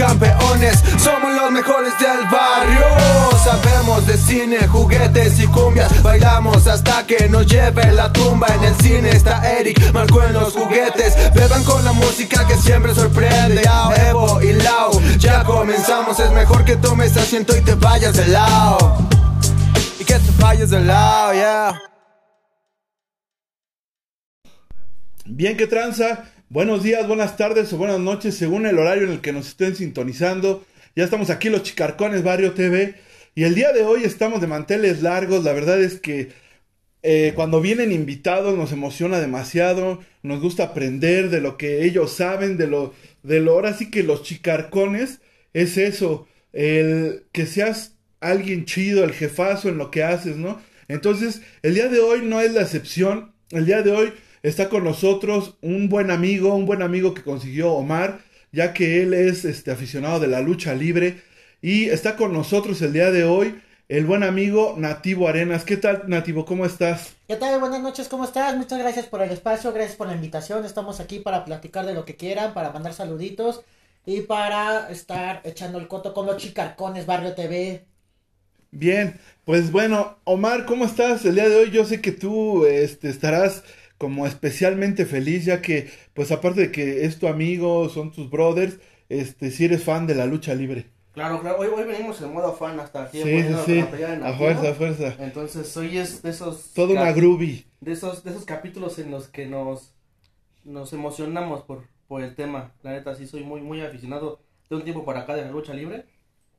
campeones, somos los mejores del barrio. Sabemos de cine, juguetes y cumbias, bailamos hasta que nos lleve la tumba. En el cine está Eric, marcó en los juguetes, beban con la música que siempre sorprende. Evo y Lau, ya comenzamos, es mejor que tomes asiento y te vayas de lado. Y que te vayas de lado, yeah. Bien, que tranza. Buenos días, buenas tardes o buenas noches, según el horario en el que nos estén sintonizando. Ya estamos aquí los Chicarcones Barrio TV. Y el día de hoy estamos de manteles largos. La verdad es que eh, cuando vienen invitados nos emociona demasiado. Nos gusta aprender de lo que ellos saben, de lo, de lo ahora sí que los chicarcones es eso. El que seas alguien chido, el jefazo en lo que haces, ¿no? Entonces, el día de hoy no es la excepción. El día de hoy está con nosotros un buen amigo, un buen amigo que consiguió Omar, ya que él es este, aficionado de la lucha libre. Y está con nosotros el día de hoy el buen amigo Nativo Arenas. ¿Qué tal, Nativo? ¿Cómo estás? ¿Qué tal? Buenas noches, ¿cómo estás? Muchas gracias por el espacio, gracias por la invitación. Estamos aquí para platicar de lo que quieran, para mandar saluditos y para estar echando el coto con los chicarcones Barrio TV. Bien, pues bueno, Omar, ¿cómo estás? El día de hoy yo sé que tú este, estarás como especialmente feliz, ya que, pues aparte de que es tu amigo, son tus brothers, este, si eres fan de la lucha libre. Claro, claro, hoy, hoy venimos en modo fan hasta aquí. Sí, sí, sí, a fuerza, a fuerza. Entonces, hoy es de esos... Todo una groovy. De esos, de esos capítulos en los que nos, nos emocionamos por, por el tema. La neta, sí, soy muy, muy aficionado de un tiempo para acá de la lucha libre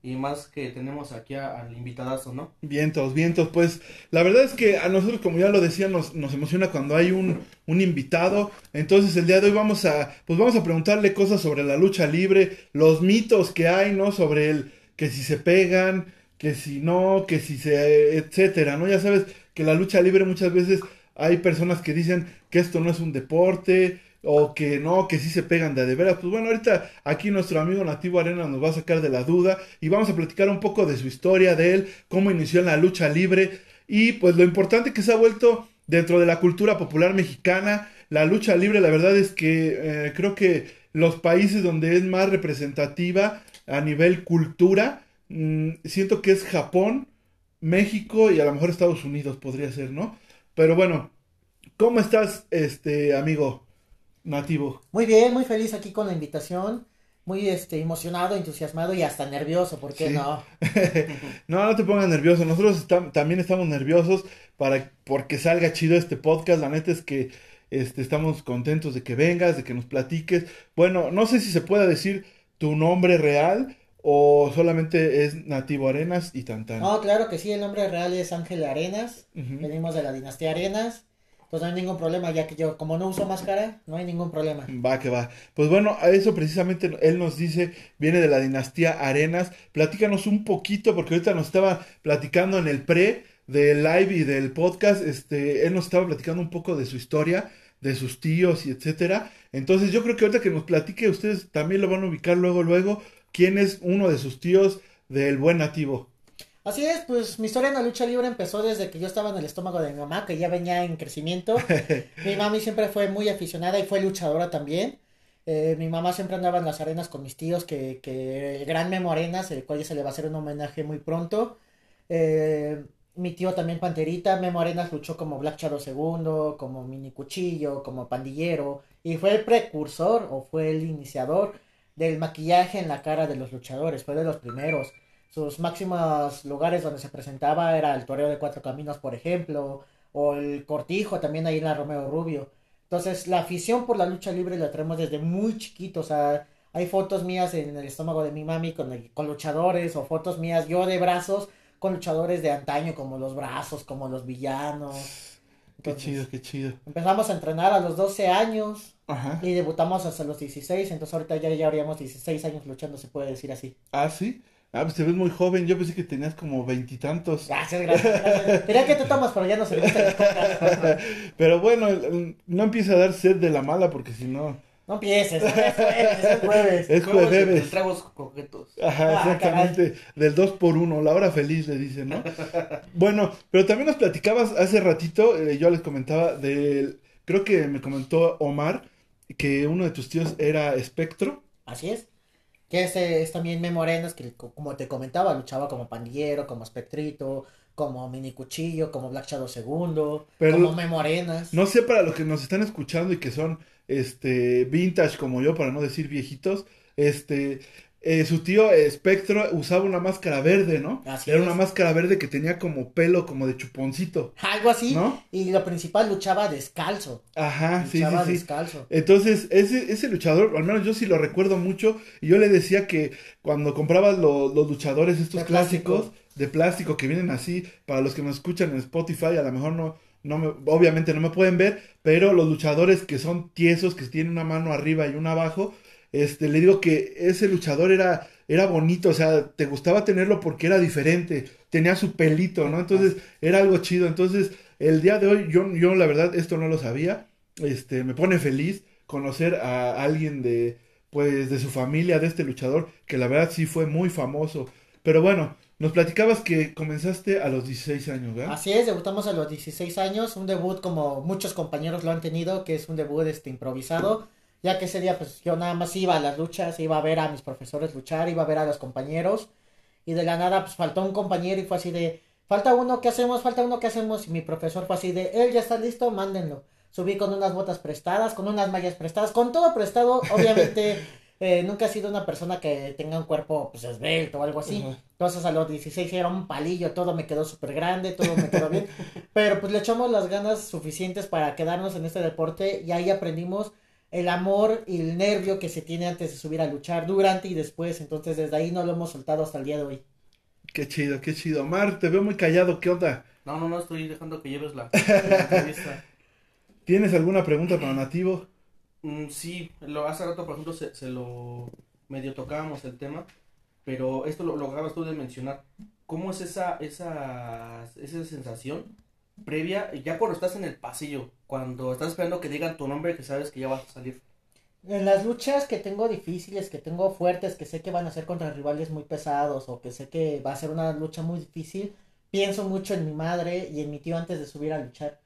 y más que tenemos aquí al invitadazo, ¿no? Vientos, vientos, pues la verdad es que a nosotros, como ya lo decía, nos, nos emociona cuando hay un, un, invitado. Entonces el día de hoy vamos a, pues vamos a preguntarle cosas sobre la lucha libre, los mitos que hay, ¿no? Sobre el que si se pegan, que si no, que si se, etcétera, ¿no? Ya sabes que la lucha libre muchas veces hay personas que dicen que esto no es un deporte, o que no, que sí se pegan de, de veras. Pues bueno, ahorita aquí nuestro amigo Nativo Arena nos va a sacar de la duda y vamos a platicar un poco de su historia, de él, cómo inició en la lucha libre y pues lo importante que se ha vuelto dentro de la cultura popular mexicana. La lucha libre, la verdad es que eh, creo que los países donde es más representativa a nivel cultura, mmm, siento que es Japón, México y a lo mejor Estados Unidos podría ser, ¿no? Pero bueno, ¿cómo estás, este amigo? Nativo. Muy bien, muy feliz aquí con la invitación. Muy este, emocionado, entusiasmado y hasta nervioso, ¿por qué Sí. no? no, no te pongas nervioso. Nosotros también estamos nerviosos para porque salga chido este podcast. La neta es que este, estamos contentos de que vengas, de que nos platiques. Bueno, no sé si se pueda decir tu nombre real o solamente es Nativo Arenas y Tantán. No, claro que sí, el nombre real es Ángel Arenas. Venimos de la dinastía Arenas. Pues no hay ningún problema, ya que yo, como no uso máscara, no hay ningún problema. Va que va. Pues bueno, a eso precisamente él nos dice, viene de la dinastía Arenas. Platícanos un poquito, porque ahorita nos estaba platicando en el pre del live y del podcast, este, él nos estaba platicando un poco de su historia, de sus tíos y etcétera. Entonces yo creo que ahorita que nos platique, ustedes también lo van a ubicar luego, luego, quién es uno de sus tíos del buen nativo. Así es, pues mi historia en la lucha libre empezó desde que yo estaba en el estómago de mi mamá, que ya venía en crecimiento. mi mami siempre fue muy aficionada y fue luchadora también. Eh, mi mamá siempre andaba en las arenas con mis tíos, que, que el gran Memo Arenas, el cual ya se le va a hacer un homenaje muy pronto. Eh, mi tío también Panterita, Memo Arenas luchó como Black Shadow II, como Mini Cuchillo, como Pandillero, y fue el precursor o fue el iniciador del maquillaje en la cara de los luchadores, fue de los primeros. Sus máximos lugares donde se presentaba era el Toreo de Cuatro Caminos, por ejemplo, o el Cortijo también ahí en la Romeo Rubio. Entonces, la afición por la lucha libre la traemos desde muy chiquito, o sea, hay fotos mías en el estómago de mi mami con, el- con luchadores, o fotos mías yo de brazos con luchadores de antaño, como los brazos, como los villanos. Qué chido, qué chido. Empezamos a entrenar a los 12 años Ajá. y debutamos hasta los 16, entonces ahorita ya, ya habríamos 16 años luchando, se puede decir así. Ah, sí. Ah, pues te ves muy joven. Yo pensé que tenías como veintitantos. Gracias, gracias, gracias. Diría que te tomas, pero ya no se. Pero bueno, no empieza a dar sed de la mala porque si no... No empieces, es jueves, es jueves. Es jueves. de tragos coquetos. Ajá, Ah, exactamente. Del 2 por 1 la hora feliz le dicen, ¿no? bueno, pero también nos platicabas hace ratito, eh, yo les comentaba del, creo que me comentó Omar, que uno de tus tíos era Espectro. Así es. Que ese es también Memorenas, que como te comentaba, luchaba como pandillero, como espectrito, como mini cuchillo, como Black Shadow segundo, como Memorenas. No sé para los que nos están escuchando y que son este vintage como yo, para no decir viejitos, este eh, su tío Espectro usaba una máscara verde, ¿no? Era una máscara verde que tenía como pelo como de chuponcito. Algo así. ¿no? Y lo principal luchaba descalzo. Ajá, sí, sí, descalzo. Entonces, ese, ese luchador, al menos yo sí lo recuerdo mucho, y yo le decía que cuando compraba los luchadores estos clásicos de plástico que vienen así, para los que nos escuchan en Spotify, a lo mejor no, no me, obviamente no me pueden ver, pero los luchadores que son tiesos, que tienen una mano arriba y una abajo, este, le digo que ese luchador era, era bonito, o sea, te gustaba tenerlo porque era diferente, tenía su pelito, ¿no? Entonces, era algo chido. Entonces, el día de hoy, yo, yo la verdad, esto no lo sabía, este, me pone feliz conocer a alguien de, pues, de su familia, de este luchador, que la verdad sí fue muy famoso. Pero bueno, nos platicabas que comenzaste a los 16 años, ¿verdad? Así es, debutamos a los 16 años, un debut como muchos compañeros lo han tenido, que es un debut este improvisado ya que ese día pues yo nada más iba a las luchas, iba a ver a mis profesores luchar, iba a ver a los compañeros y de la nada pues faltó un compañero y fue así de, falta uno, ¿qué hacemos? Falta uno, ¿qué hacemos? Y mi profesor fue así de, él ya está listo, mándenlo. Subí con unas botas prestadas, con unas mallas prestadas, con todo prestado, obviamente eh, nunca he sido una persona que tenga un cuerpo pues esbelto o algo así. Entonces a los 16 era un palillo, todo me quedó súper grande, todo me quedó bien. Pero pues le echamos las ganas suficientes para quedarnos en este deporte y ahí aprendimos el amor y el nervio que se tiene antes de subir a luchar, durante y después. Entonces, desde ahí no lo hemos soltado hasta el día de hoy. Qué chido, qué chido. Mar, te veo muy callado, ¿qué onda? No, no, no, estoy dejando que lleves la, entrevista. ¿Tienes alguna pregunta para Nativo? Mm, sí, lo, hace rato, por ejemplo, se, se, lo medio tocábamos el tema, pero esto lo, lo acabas tú de mencionar. ¿Cómo es esa, esa, esa sensación previa, ya cuando estás en el pasillo, cuando estás esperando que digan tu nombre, que sabes que ya vas a salir. En las luchas que tengo difíciles, que tengo fuertes, que sé que van a ser contra rivales muy pesados o que sé que va a ser una lucha muy difícil, pienso mucho en mi madre y en mi tío antes de subir a luchar.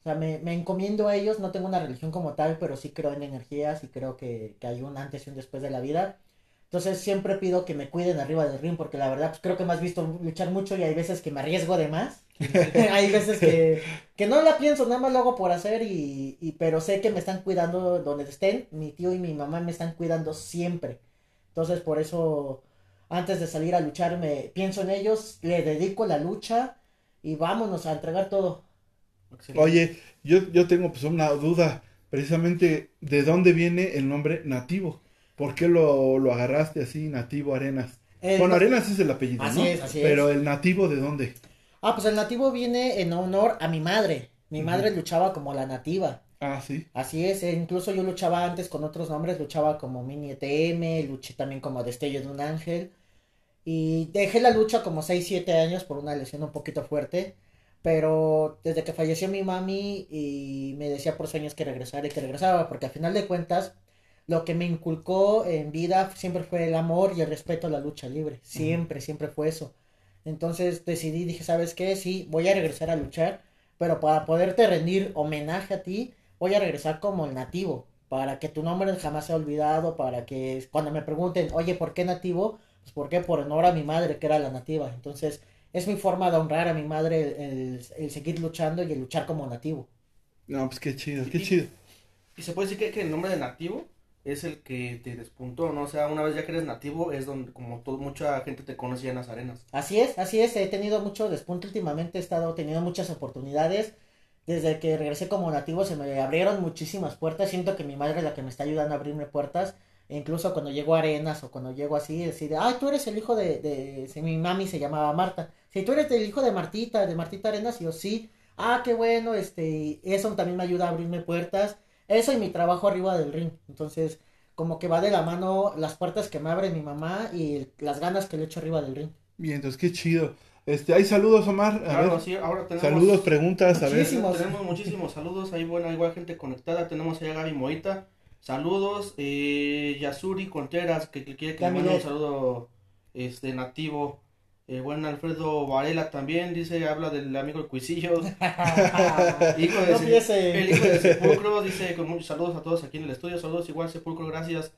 O sea, me, me encomiendo a ellos, no tengo una religión como tal, pero sí creo en energías y creo que, que hay un antes y un después de la vida. Entonces siempre pido que me cuiden arriba del ring porque la verdad pues, creo que me has visto luchar mucho y hay veces que me arriesgo de más. hay veces que, que no la pienso, nada más lo hago por hacer y, y, pero sé que me están cuidando donde estén. Mi tío y mi mamá me están cuidando siempre. Entonces por eso antes de salir a luchar me pienso en ellos, le dedico la lucha y vámonos a entregar todo. Oye, yo, yo tengo pues una duda precisamente de dónde viene el nombre nativo. ¿Por qué lo, lo agarraste así, nativo Arenas? bueno, Arenas es el apellido, así Es, así Pero el nativo, ¿de dónde? Ah, pues el nativo viene en honor a mi madre. Mi madre luchaba como la nativa. Ah, sí. Así es, e incluso yo luchaba antes con otros nombres, luchaba como Mini ETM, luché también como Destello de un Ángel. Y dejé la lucha como 6, 7 años por una lesión un poquito fuerte. Pero desde que falleció mi mami y me decía por sueños que regresara y que regresaba, porque al final de cuentas lo que me inculcó en vida siempre fue el amor y el respeto a la lucha libre. Siempre, siempre fue eso. Entonces decidí, dije, ¿sabes qué? Sí, voy a regresar a luchar, pero para poderte rendir homenaje a ti, voy a regresar como el nativo, para que tu nombre jamás sea olvidado, para que cuando me pregunten, oye, ¿por qué nativo? Pues porque por honor a mi madre, que era la nativa. Entonces, es mi forma de honrar a mi madre el, el, seguir luchando y el luchar como nativo. No, pues qué chido, qué chido. ¿Y se puede decir que, que el nombre de nativo es el que te despuntó, ¿no? O sea, una vez ya que eres nativo es donde como todo, mucha gente te conoce en las arenas. Así es, así es, he tenido mucho despunto últimamente, he estado teniendo muchas oportunidades. Desde que regresé como nativo se me abrieron muchísimas puertas, siento que mi madre es la que me está ayudando a abrirme puertas. E incluso cuando llego a arenas o cuando llego así, decir, ay, tú eres el hijo de, de... Mi mami se llamaba Marta. Si tú eres el hijo de Martita, de Martita Arenas, yo sí. Ah, qué bueno, este, eso también me ayuda a abrirme puertas eso y mi trabajo arriba del ring. Entonces, como que va de la mano las puertas que me abre mi mamá y las ganas que le echo arriba del ring. Bien, entonces qué chido. Este, hay saludos, Omar. claro, sí, ahora tenemos saludos, preguntas, a ver. Tenemos muchísimos saludos. Hay buena, igual gente conectada. Tenemos allá a Gaby Moita. Saludos. Eh, Yasuri Contreras, que, quiere que le mande un saludo este, nativo. Eh, buen Alfredo Varela también dice, habla del amigo el Cuisillo. hijo de el hijo de Sepulcro dice con muchos saludos a todos aquí en el estudio. Saludos igual Sepulcro, gracias.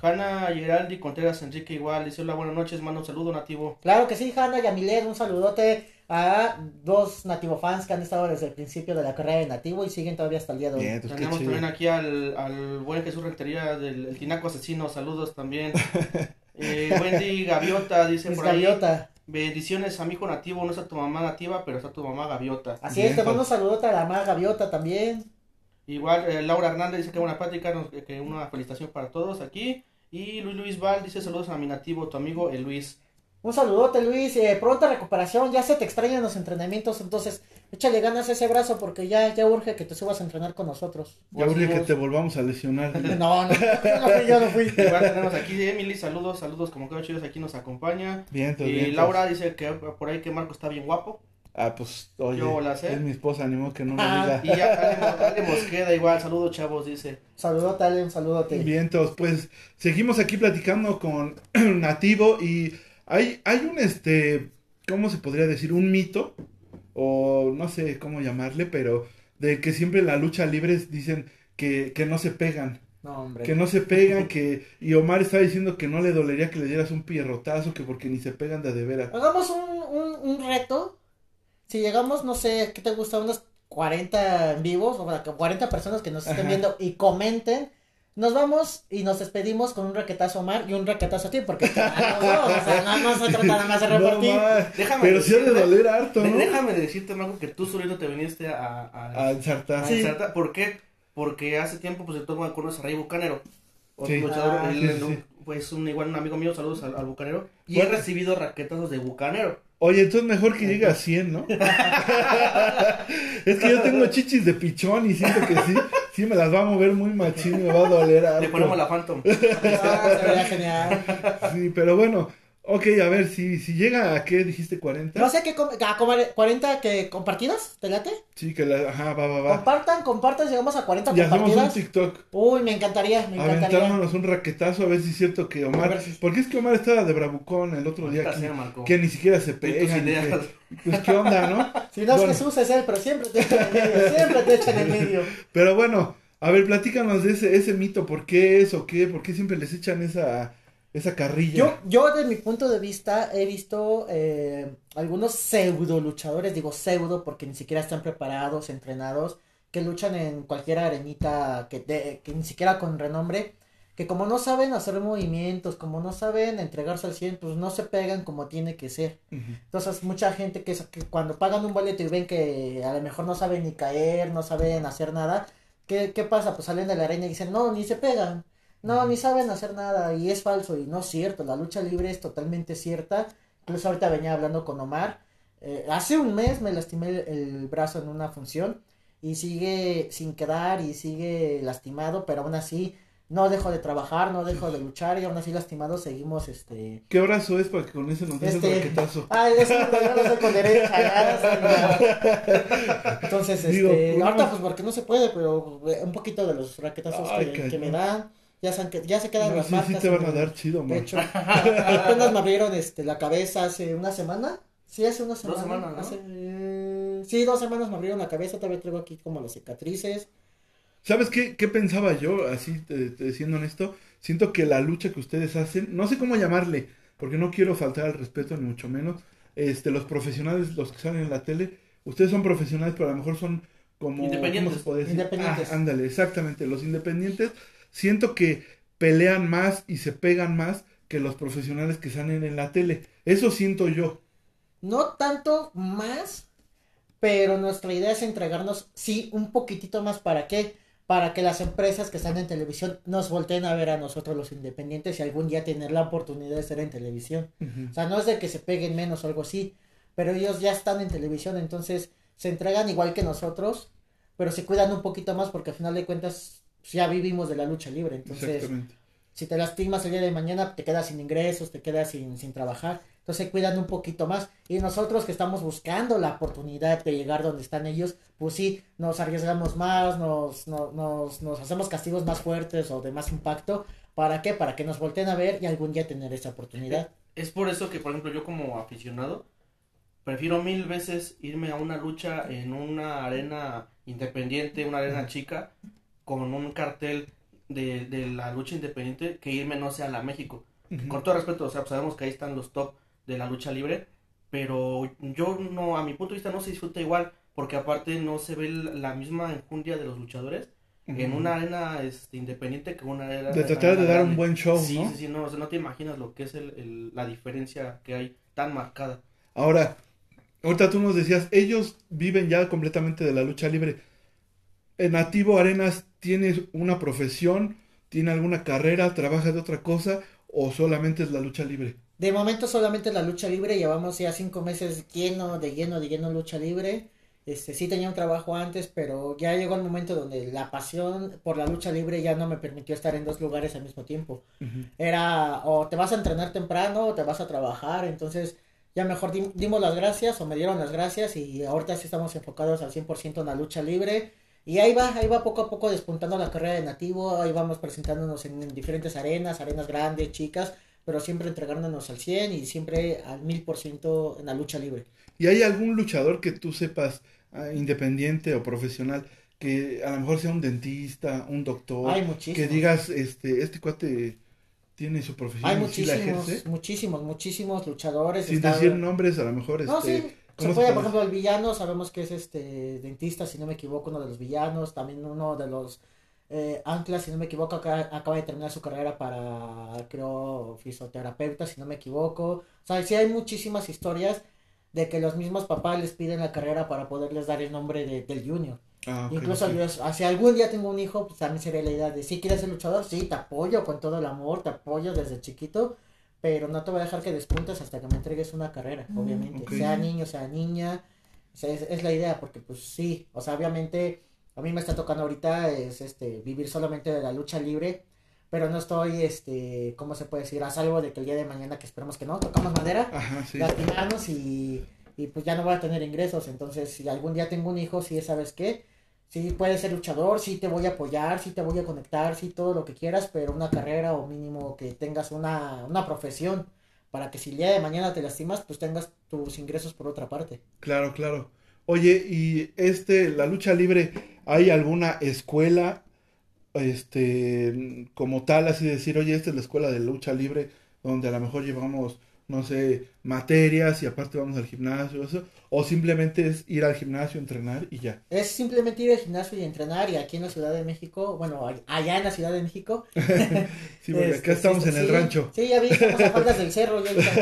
Hanna Geraldi Contreras Enrique igual, dice hola, buenas noches, mando un saludo nativo. Claro que sí, Hanna y Amilet, un saludote a dos nativo fans que han estado desde el principio de la carrera de nativo y siguen todavía hasta el día de hoy. Bien, pues Tenemos también aquí al, al buen Jesús Rentería del el Tinaco Asesino, saludos también. Eh, Wendy Gaviota dice Luis por ahí, Gaviota. Bendiciones a mi hijo nativo, no está tu mamá nativa, pero está tu mamá Gaviota. Así Bien, es, te mando un saludote a la más Gaviota también. Igual eh, Laura Hernández dice que buena plática, nos- que- que una felicitación para todos aquí. Y Luis Luis Val dice saludos a mi nativo, tu amigo el Luis. Un saludote, Luis. eh, pronta recuperación. Ya se te extrañan los entrenamientos. Entonces, échale ganas a ese brazo porque ya, ya urge que te subas a entrenar con nosotros. Ya urge que te volvamos a lesionar. No, no, yo no fui, yo no fui. Igual tenemos aquí Emily, saludos, saludos como cada chidos aquí nos acompaña. Vientos, Y vientos. Laura dice que por ahí que Marco está bien guapo. Ah, pues, oye, Yo la sé. es mi esposa, animo que no me Ah, Y diga. ya Ale, Mo- Ale Mosqueda igual, saludos chavos, dice. Saludote, Ale, un saludote. Vientos, pues, seguimos aquí platicando con Nativo y hay, hay un, este, ¿cómo se podría decir? Un mito, o no sé cómo llamarle, pero de que siempre en la lucha libre dicen que, que no se pegan. No, hombre. Que no se pegan, que... Y Omar estaba diciendo que no le dolería que le dieras un pierrotazo, que porque ni se pegan de de veras. Hagamos un, un, un reto. Si llegamos, no sé, ¿qué te gusta? Unos 40 en vivos, o sea, que 40 personas que nos estén Ajá. viendo y comenten. Nos vamos y nos despedimos con un raquetazo a Omar y un raquetazo a ti, porque no, no, o sea, no, no se trata nada más de No repartir. Déjame pero ha de doler harto, ¿no? Déjame decirte, Marco, que tú solito te viniste a, a, A ensartar. a Sí. ensartar. ¿Por qué? Porque hace tiempo, pues, todo me conoce a Rey Bucanero. Otro Sí. luchador, Ah, él, sí, pues, un, igual un amigo mío, saludos al, al Bucanero. Y Bueno. he recibido raquetazos de Bucanero. Oye, entonces mejor que llegue a 100, ¿no? es que yo tengo chichis de pichón y siento que sí, sí me las va a mover muy machín, me va a doler harto. Le ponemos la Phantom. Ah, se vería genial. Sí, pero bueno, ok, a ver, si, si llega a qué dijiste 40. No sé qué, a comer- 40 que compartidas, ¿te late? Sí, que la, ajá, va, va, va. Compartan, compartan, llegamos a 40 Y hacemos un compartidas. TikTok. Uy, me encantaría, me encantaría. Aventándonos un raquetazo a ver si es cierto que Omar. Porque es que Omar estaba de bravucón el otro día aquí, Marco. que ni siquiera se que- pues qué onda, ¿no? Si no es Bueno. Jesús, es él, pero siempre te echan en medio, siempre te echan en medio. Pero bueno, a ver, platícanos de ese, ese mito, ¿por qué es o qué? ¿Por qué siempre les echan esa, esa carrilla? Yo, yo, desde mi punto de vista, he visto eh, algunos pseudo luchadores, digo pseudo porque ni siquiera están preparados, entrenados, que luchan en cualquier arenita que, de- que ni siquiera con renombre, que como no saben hacer movimientos, como no saben entregarse al 100, pues no se pegan como tiene que ser. Entonces, mucha gente que, que cuando pagan un boleto y ven que a lo mejor no saben ni caer, no saben hacer nada, ¿qué, qué pasa? Pues salen de la arena y dicen, no, ni se pegan, no, ni saben hacer nada, y es falso, y no es cierto, la lucha libre es totalmente cierta. Incluso ahorita venía hablando con Omar, eh, hace un mes me lastimé el, el brazo en una función, y sigue sin quedar, y sigue lastimado, pero aún así no dejo de trabajar, no dejo de luchar, y aún así lastimado seguimos, este... ¿Qué brazo es para que con ese nos des Este- el raquetazo? Ay, eso yo lo sé con derecha, ya, Entonces, este, uno- ahorita pues porque no se puede, pero un poquito de los raquetazos Ay, que, que me dan, ya, que- ya se quedan No, las sí, marcas. sí te van a dar chido, De man. hecho, apenas me abrieron este, la cabeza hace una semana. Sí, hace una semana. semanas, ¿no? hace, eh, sí, dos semanas me abrieron la cabeza, todavía traigo aquí como las cicatrices. ¿Sabes qué, qué pensaba yo, así te, te- siendo honesto? Siento que la lucha que ustedes hacen, no sé cómo llamarle, porque no quiero faltar al respeto, ni mucho menos. Este, los profesionales, los que salen en la tele, ustedes son profesionales, pero a lo mejor son como... Independientes. ¿Cómo se puede decir? Independientes. Ah, ándale, exactamente. Los independientes siento que pelean más y se pegan más que los profesionales que salen en la tele. Eso siento yo. No tanto más, pero nuestra idea es entregarnos, sí, un poquitito más. ¿Para qué? Para que las empresas que están en televisión nos volteen a ver a nosotros los independientes y algún día tener la oportunidad de estar en televisión. O sea, no es de que se peguen menos o algo así, pero ellos ya están en televisión, entonces se entregan igual que nosotros, pero se cuidan un poquito más porque al final de cuentas pues, ya vivimos de la lucha libre. Entonces, si te lastimas el día de mañana, te quedas sin ingresos, te quedas sin, sin trabajar. Entonces cuidan un poquito más. Y nosotros que estamos buscando la oportunidad de llegar donde están ellos, pues sí, nos arriesgamos más, nos, no- nos, nos hacemos castigos más fuertes o de más impacto. ¿Para qué? Para que nos volteen a ver y algún día tener esa oportunidad. Es por eso que, por ejemplo, yo como aficionado, prefiero mil veces irme a una lucha en una arena independiente, una arena chica, con un cartel de, de la lucha independiente que irme, no sé, a la México. Con todo respeto, o sea, pues sabemos que ahí están los top de la lucha libre, pero yo no, a mi punto de vista no se disfruta igual, porque aparte no se ve la misma enjundia de los luchadores en Ujú. una arena este, independiente que una arena De tratar de dar un buen show, sí, ¿no? Sí, sí, no, o sea, no te imaginas lo que es el, el- la diferencia que hay tan marcada. Ahora, ahorita tú nos decías, ellos viven ya completamente de la lucha libre. ¿En Nativo Arenas tienes una profesión? ¿Tiene alguna carrera? ¿Trabaja de otra cosa? ¿O solamente es la lucha libre? De momento solamente la lucha libre, llevamos ya cinco meses lleno, de lleno, de lleno lucha libre. Este, sí tenía un trabajo antes, pero ya llegó el momento donde la pasión por la lucha libre ya no me permitió estar en dos lugares al mismo tiempo. Era o te vas a entrenar temprano o te vas a trabajar, entonces ya mejor dim- dimos las gracias o me dieron las gracias y ahorita sí estamos enfocados al 100% en la lucha libre. Y ahí va, ahí va poco a poco despuntando la carrera de nativo, ahí vamos presentándonos en, en diferentes arenas, arenas grandes, chicas, pero siempre entregándonos al 100 y siempre al 1000% en la lucha libre. ¿Y hay algún luchador que tú sepas, ah, independiente o profesional, que a lo mejor sea un dentista, un doctor, Hay muchísimos. que digas, este, este cuate tiene su profesión Hay y sí la muchísimos, muchísimos, muchísimos luchadores. Sin Está- decir nombres, a lo mejor, No, este, sí. ¿Cómo Se puede, por ejemplo, el villano, sabemos que es este dentista, si no me equivoco, uno de los villanos, también uno de los eh, anclas, si no me equivoco, acá- acaba de terminar su carrera para, creo, fisioterapeuta, si no me equivoco. O sea, sí hay muchísimas historias de que los mismos papás les piden la carrera para poderles dar el nombre de- del junior. Ah, ok, Incluso ok. yo, si algún día tengo un hijo, pues también sería la idea de, si quieres ser luchador, sí, te apoyo con todo el amor, te apoyo desde chiquito, pero no te voy a dejar que despuntes hasta que me entregues una carrera, obviamente, ok. sea niño, sea niña, o sea, es, es la idea, porque pues sí, o sea, obviamente a mí me está tocando ahorita es este vivir solamente de la lucha libre, pero no estoy, este, ¿cómo se puede decir? A salvo de que el día de mañana, que esperemos que no, tocamos madera, Ajá, sí. lastimarnos y, y pues ya no voy a tener ingresos. Entonces, si algún día tengo un hijo, sí, ¿sabes qué? Sí, puedes ser luchador, sí te voy a apoyar, sí te voy a conectar, sí todo lo que quieras, pero una carrera o mínimo que tengas una, una profesión para que si el día de mañana te lastimas, pues tengas tus ingresos por otra parte. Claro, claro. Oye, y este, la lucha libre, ¿hay alguna escuela, este, como tal, así decir, oye, esta es la escuela de lucha libre, donde a lo mejor llevamos, no sé, materias y aparte vamos al gimnasio, eso, o simplemente es ir al gimnasio, entrenar y ya. Es simplemente ir al gimnasio y entrenar y aquí en la Ciudad de México, bueno, allá en la Ciudad de México. Sí, porque Este, acá estamos sí, en el sí. rancho. Sí, ya vi, estamos a faldas del cerro. ya.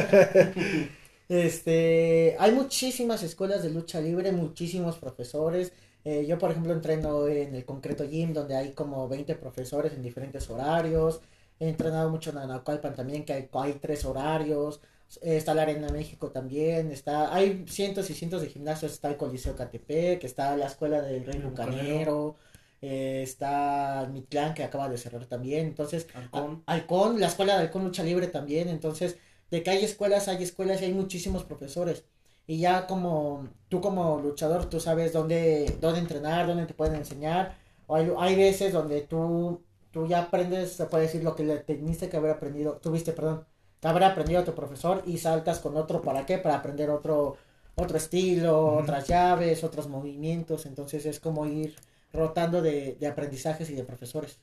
Este, hay muchísimas escuelas de lucha libre, muchísimos profesores. Eh, yo, por ejemplo, entreno en el Concreto Gym, donde hay como 20 profesores en diferentes horarios. He entrenado mucho en Anacalpan también, que hay, hay tres horarios. Está la Arena México también. Está, hay cientos y cientos de gimnasios. Está el Coliseo Catepec, está la Escuela del Rey El Bucanero. eh, está Mitlán, que acaba de cerrar también. Entonces, Halcón. a- Halcón, la escuela de Halcón Lucha Libre también, entonces, de que hay escuelas, hay escuelas y hay muchísimos profesores. Y ya como tú como luchador, tú sabes dónde, dónde entrenar, dónde te pueden enseñar. O hay, hay veces donde tú, tú ya aprendes, se puede decir, lo que le teniste que haber aprendido, tuviste, perdón, que haber aprendido a tu profesor y saltas con otro, ¿para qué? Para aprender otro, otro estilo, otras llaves, otros movimientos. Entonces es como ir rotando de, de aprendizajes y de profesores.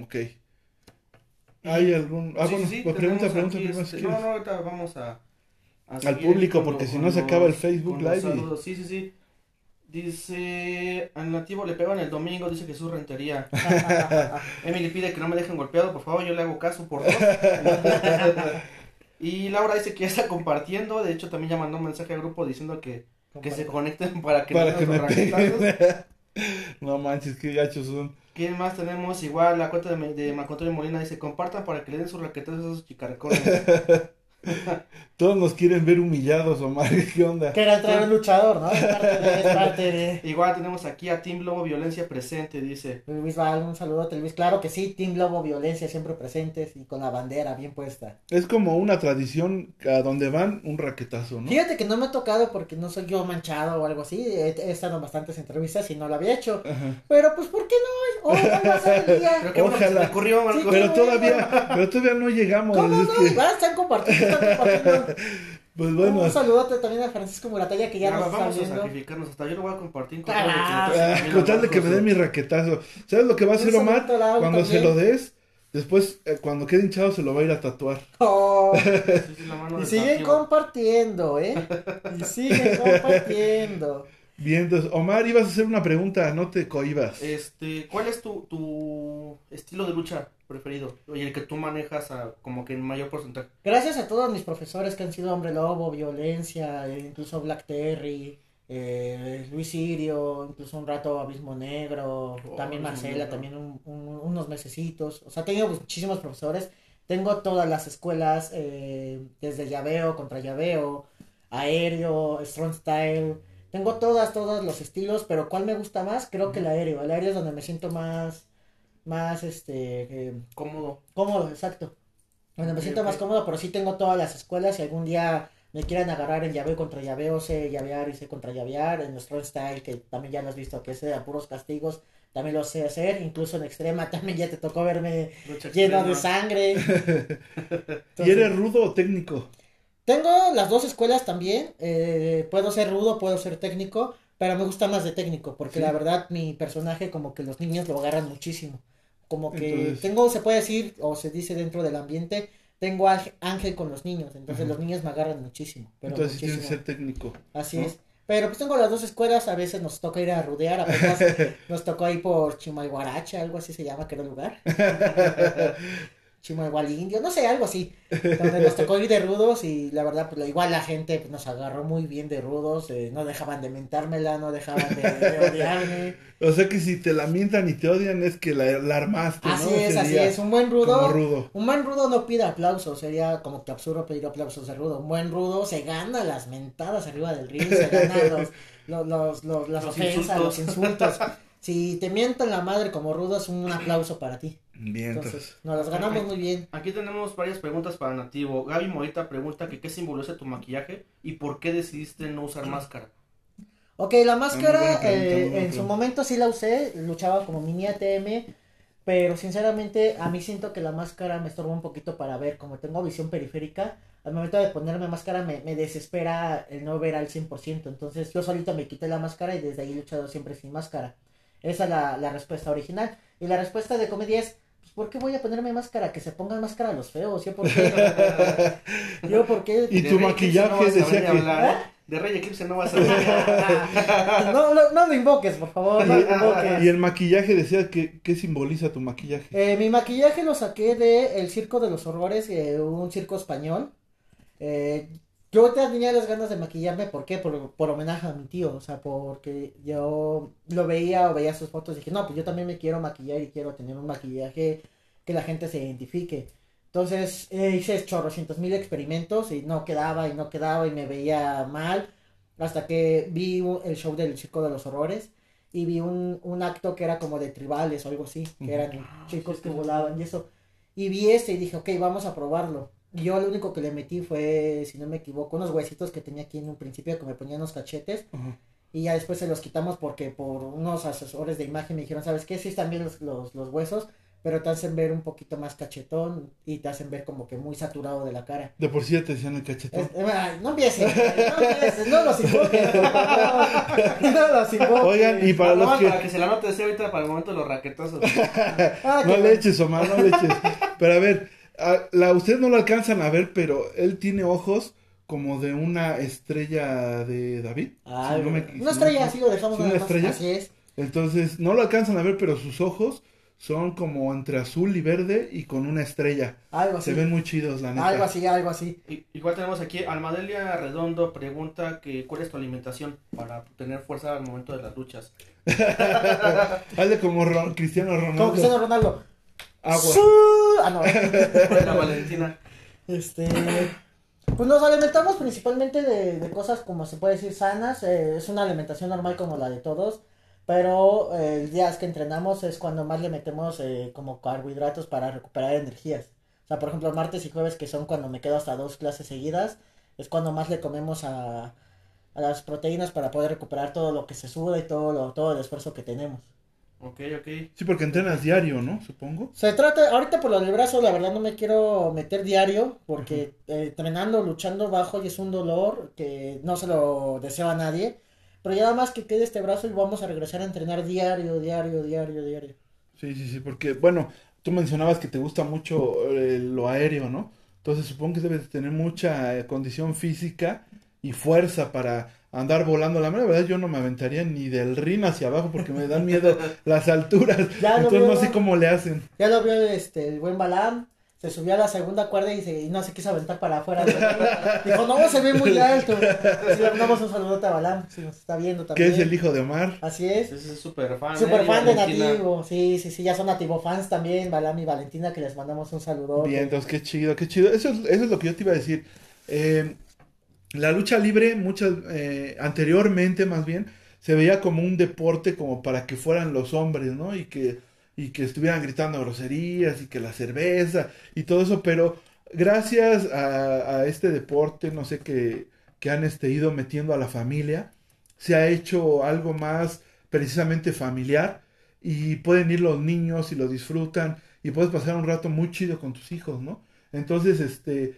Ok. ¿Hay algún...? Ah, Sí, bueno, sí, sí, pues pregunta, pregunta primero este, No, no, ahorita vamos a... a Al público, con porque si no se acaba el Facebook Live y- saludos. Sí, sí, sí. Dice, al nativo le pegan el domingo, dice Jesús Rentería. Emily pide que no me dejen golpeado, por favor, yo le hago caso por dos. y Laura dice que ya está compartiendo, de hecho también ya mandó un mensaje al grupo diciendo que, que se conecten para que Para nos que me no manches, qué gachos son. ¿Quién más tenemos? Igual la cuenta de, de Marco Antonio Molina dice, compartan para que le den sus raquetazos a esos chicarcones. Todos nos quieren ver humillados, Omar. ¿Qué onda? Que era traer un luchador, ¿no? Es parte de, es parte de- Igual tenemos aquí a Team Lobo Violencia Presente, dice. Luis Val, un saludote, Luis. Claro que sí, Team Lobo Violencia siempre presentes y con la bandera bien puesta. Es como una tradición a donde van un raquetazo, ¿no? Fíjate que no me ha tocado porque no soy yo manchado o algo así. He, he estado en bastantes entrevistas y no lo había hecho. Ajá. Pero pues, ¿por qué no? A el día. Pero Ojalá. ocurrió. Sí, Pero todavía, pero todavía no llegamos. ¿Cómo no? que- Va, están compartiendo, están compartiendo. Pues bueno, Un saludote también a Francisco Muratalla que ya Ya, nos está vamos a viendo. sacrificarnos. Hasta yo lo voy a compartir con Ah, el ah, que con tal de que me den mi raquetazo. ¿Sabes lo que va a hacer Omar? a Cuando se lo des, después, eh, cuando quede hinchado, se lo va a ir a tatuar. Oh, y siguen compartiendo, ¿eh? Y siguen compartiendo. Bien, entonces, Omar, ibas a hacer una pregunta, no te cohibas. Este, ¿cuál es tu, tu estilo de lucha preferido? Oye, el que tú manejas a, como que en mayor porcentaje. Gracias a todos mis profesores que han sido Hombre Lobo, Violencia, eh, incluso Black Terry, eh, Luis Sirio, incluso un rato Abismo Negro, Oh, también Marcela, también un- un- unos mesecitos. O sea, he tenido muchísimos profesores. Tengo todas las escuelas, eh, desde llaveo, contra llaveo, aéreo, strong style. Tengo todas, todos los estilos, pero ¿cuál me gusta más? Creo que el aéreo. El aéreo es donde me siento más, más, este, eh, Cómodo. Cómodo, exacto. Donde me siento más cómodo, pero sí tengo todas las escuelas. Si algún día me quieren agarrar en llaveo contra llaveo, sé llavear y sé contra llavear. En nuestro style, que también ya lo has visto, que es de puros castigos, también lo sé hacer. Incluso en extrema también ya te tocó verme Lucha lleno de sangre. ¿Y eres rudo o técnico? Tengo las dos escuelas también. eh, puedo ser rudo, puedo ser técnico, pero me gusta más de técnico, porque Sí. la verdad mi personaje como que los niños lo agarran muchísimo. Como que Entonces- tengo, se puede decir, o se dice dentro del ambiente, tengo ángel, ángel con los niños, entonces Ajá. los niños me agarran muchísimo. Pero Entonces tienes que muchísimo. ser técnico. Así ¿no? es. Pero pues tengo las dos escuelas, a veces nos toca ir a rudear, apenas nos tocó ir por Chimalhuaracha, algo así se llama, que era el lugar. Chimalhual Indio, no sé, algo así. Donde nos tocó ir de rudos y la verdad, pues igual la gente pues, nos agarró muy bien de rudos, eh, no dejaban de mentármela, no dejaban de, de odiarme. O sea que si te lamentan y te odian es que la, la armaste, ¿no? Así es, así es, un buen rudo. Rudo. Un buen rudo no pide aplausos, sería como que absurdo pedir aplausos de rudo. Un buen rudo se gana las mentadas arriba del ring, se gana los, los, los, los- las Los ofensas, insultos. los insultos. Si te mientan la madre como rudo es un aplauso para ti. Bien, entonces. Entonces, nos las ganamos muy bien. Aquí tenemos varias preguntas para Nativo. Gaby Morita pregunta que qué simboliza tu maquillaje y por qué decidiste no usar máscara. Ok, la máscara eh, en su momento sí la usé, luchaba como mini ATM, pero sinceramente a mí siento que la máscara me estorba un poquito para ver, como tengo visión periférica, al momento de ponerme máscara me, me desespera el no ver al 100%, entonces yo solito me quité la máscara y desde ahí he luchado siempre sin máscara. Esa es la, la respuesta original. Y la respuesta de comedia es, ¿por qué voy a ponerme máscara? Que se pongan máscara los feos, ¿yo por qué? ¿Yo por qué? Y tu maquillaje no vas a decía venir a que- hablar, ¿eh? De Rey Eclipse no vas a hablar. no, no, no lo invoques, por favor, no lo invoques. Y el maquillaje decía que qué simboliza tu maquillaje. Eh, mi maquillaje lo saqué de El Circo de los Horrores, eh, un circo español. Eh, yo tenía las ganas de maquillarme, ¿por qué? Por, por homenaje a mi tío, o sea, porque yo lo veía o veía sus fotos y dije, no, pues yo también me quiero maquillar y quiero tener un maquillaje que la gente se identifique. Entonces eh, hice chorrocientos mil experimentos y no quedaba y no quedaba y me veía mal. Hasta que vi el show del Circo de los Horrores y vi un, un acto que era como de tribales o algo así, que eran chicos que volaban y eso. Y vi este y dije, ok, vamos a probarlo. Yo lo único que le metí fue, si no me equivoco, unos huesitos que tenía aquí en un principio que me ponían los cachetes. Ajá. Y ya después se los quitamos porque por unos asesores de imagen me dijeron, ¿sabes qué? Sí están bien los, los, los huesos, pero te hacen ver un poquito más cachetón y te hacen ver como que muy saturado de la cara. De por sí ya te decían el cachetón. Es- eh, ay, no empieces, no empieces, no los invoques, favor. no los invoques. Oigan, y para los Vamos, que... para que se la note así ahorita para el momento los raquetazos. Ah, No le eches, Omar, no le eches. Pero a ver, a- la, ustedes no lo alcanzan a ver, pero él tiene ojos como de una estrella de David. Ah, Si no me- una estrella, así lo dejamos ¿Sí, una estrella? Así es. Entonces, no lo alcanzan a ver, pero sus ojos son como entre azul y verde y con una estrella. Algo así. Se ven muy chidos, la neta. Algo así, algo así. Igual tenemos aquí, Almadelia Redondo pregunta que cuál es tu alimentación para tener fuerza al momento de las luchas. Hazle como Cristiano Ronaldo. Como Cristiano Ronaldo. Agua. Ah, no. La Valentina. Este. Pues nos alimentamos principalmente de, de cosas como se puede decir sanas. eh, es una alimentación normal como la de todos. Pero eh, el día que entrenamos es cuando más le metemos eh, como carbohidratos para recuperar energías. O sea, por ejemplo, martes y jueves, que son cuando me quedo hasta dos clases seguidas, es cuando más le comemos a, a las proteínas para poder recuperar todo lo que se suda y todo, lo, todo el esfuerzo que tenemos. Ok, ok. Sí, porque entrenas diario, ¿no? Supongo. Se trata, ahorita por lo del brazo, la verdad no me quiero meter diario, porque eh, entrenando, luchando bajo y es un dolor que no se lo deseo a nadie. Pero ya nada más que quede este brazo y vamos a regresar a entrenar diario, diario, diario, diario. Sí, sí, sí, porque, bueno, tú mencionabas que te gusta mucho eh, lo aéreo, ¿no? Entonces supongo que debes tener mucha eh, condición física y fuerza para andar volando. La mera verdad yo no me aventaría ni del rin hacia abajo porque me dan miedo las alturas. Ya lo Entonces no veo. sé cómo le hacen. Ya lo vio este, el buen Balam, se subió a la segunda cuerda y, se, y no se quiso aventar para afuera. Dijo, no, se ve muy alto. Así le mandamos un saludote a Balam, si nos está viendo Que también. es el hijo de Omar. Así es. Ese es súper fan. Super ¿eh? fan de Valentina. Nativo, sí, sí, sí, ya son Nativo fans también, Balam y Valentina, que les mandamos un saludo. Bien, entonces qué chido, qué chido. Eso es, eso es lo que yo te iba a decir. Eh, la lucha libre, muchas, eh, anteriormente más bien, se veía como un deporte como para que fueran los hombres, ¿no? Y que, y que estuvieran gritando groserías y que la cerveza y todo eso, pero gracias a, este deporte, no sé, que, que han este, ido metiendo a la familia, se ha hecho algo más precisamente familiar y pueden ir los niños y lo disfrutan y puedes pasar un rato muy chido con tus hijos, ¿no? Entonces, este,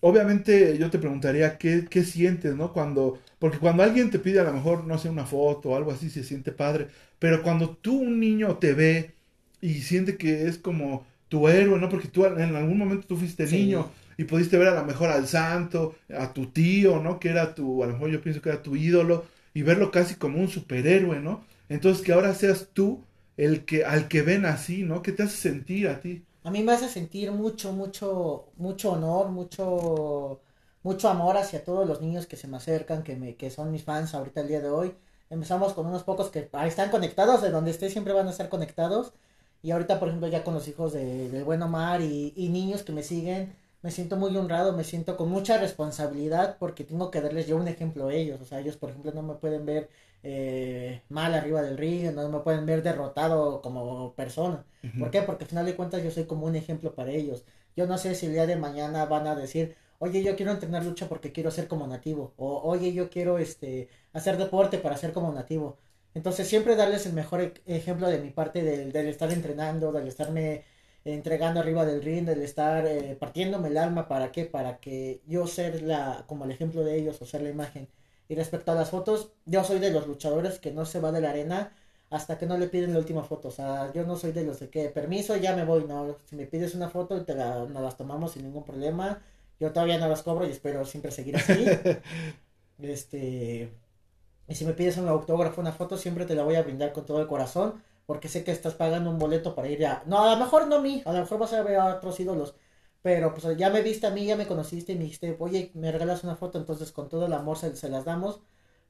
obviamente yo te preguntaría qué, qué sientes, ¿no? Cuando, porque cuando alguien te pide a lo mejor, no sé, una foto o algo así, se siente padre, pero cuando tú, un niño, te ve y siente que es como tu héroe, ¿no? Porque tú en algún momento tú fuiste Sí. niño y pudiste ver a lo mejor al santo, a tu tío, ¿no? Que era tu, a lo mejor yo pienso que era tu ídolo y verlo casi como un superhéroe, ¿no? Entonces que ahora seas tú el que, al que ven así, ¿no? ¿Qué te hace sentir a ti? A mí me hace sentir mucho, mucho, mucho honor, mucho, mucho amor hacia todos los niños que se me acercan, que me, que son mis fans ahorita el día de hoy. Empezamos con unos pocos que están conectados, de donde esté siempre van a estar conectados. Y ahorita, por ejemplo, ya con los hijos de, del buen Omar y, y niños que me siguen, me siento muy honrado, me siento con mucha responsabilidad porque tengo que darles yo un ejemplo a ellos. O sea, ellos, por ejemplo, no me pueden ver eh, mal arriba del ring, no me pueden ver derrotado como persona. ¿Por qué? Porque al final de cuentas yo soy como un ejemplo para ellos. Yo no sé si el día de mañana van a decir, oye, yo quiero entrenar lucha porque quiero ser como nativo. O, oye, yo quiero este, hacer deporte para ser como nativo. Entonces siempre darles el mejor e- ejemplo de mi parte del, del estar entrenando, del estarme entregando arriba del ring, del estar eh, partiéndome el alma, ¿para qué? Para que yo ser la, como el ejemplo de ellos o ser la imagen. Y respecto a las fotos, yo soy de los luchadores que no se va de la arena hasta que no le piden la última foto. O sea, yo no soy de los de que permiso, ya me voy. No, si me pides una foto, te la, nos las tomamos sin ningún problema. Yo todavía no las cobro y espero siempre seguir así. este. Y si me pides un autógrafo, una foto, siempre te la voy a brindar con todo el corazón. Porque sé que estás pagando un boleto para ir a. No, a lo mejor no a mí, a lo mejor vas a ver a otros ídolos. Pero pues ya me viste a mí, ya me conociste y me dijiste, oye, me regalas una foto. Entonces, con todo el amor se, se las damos.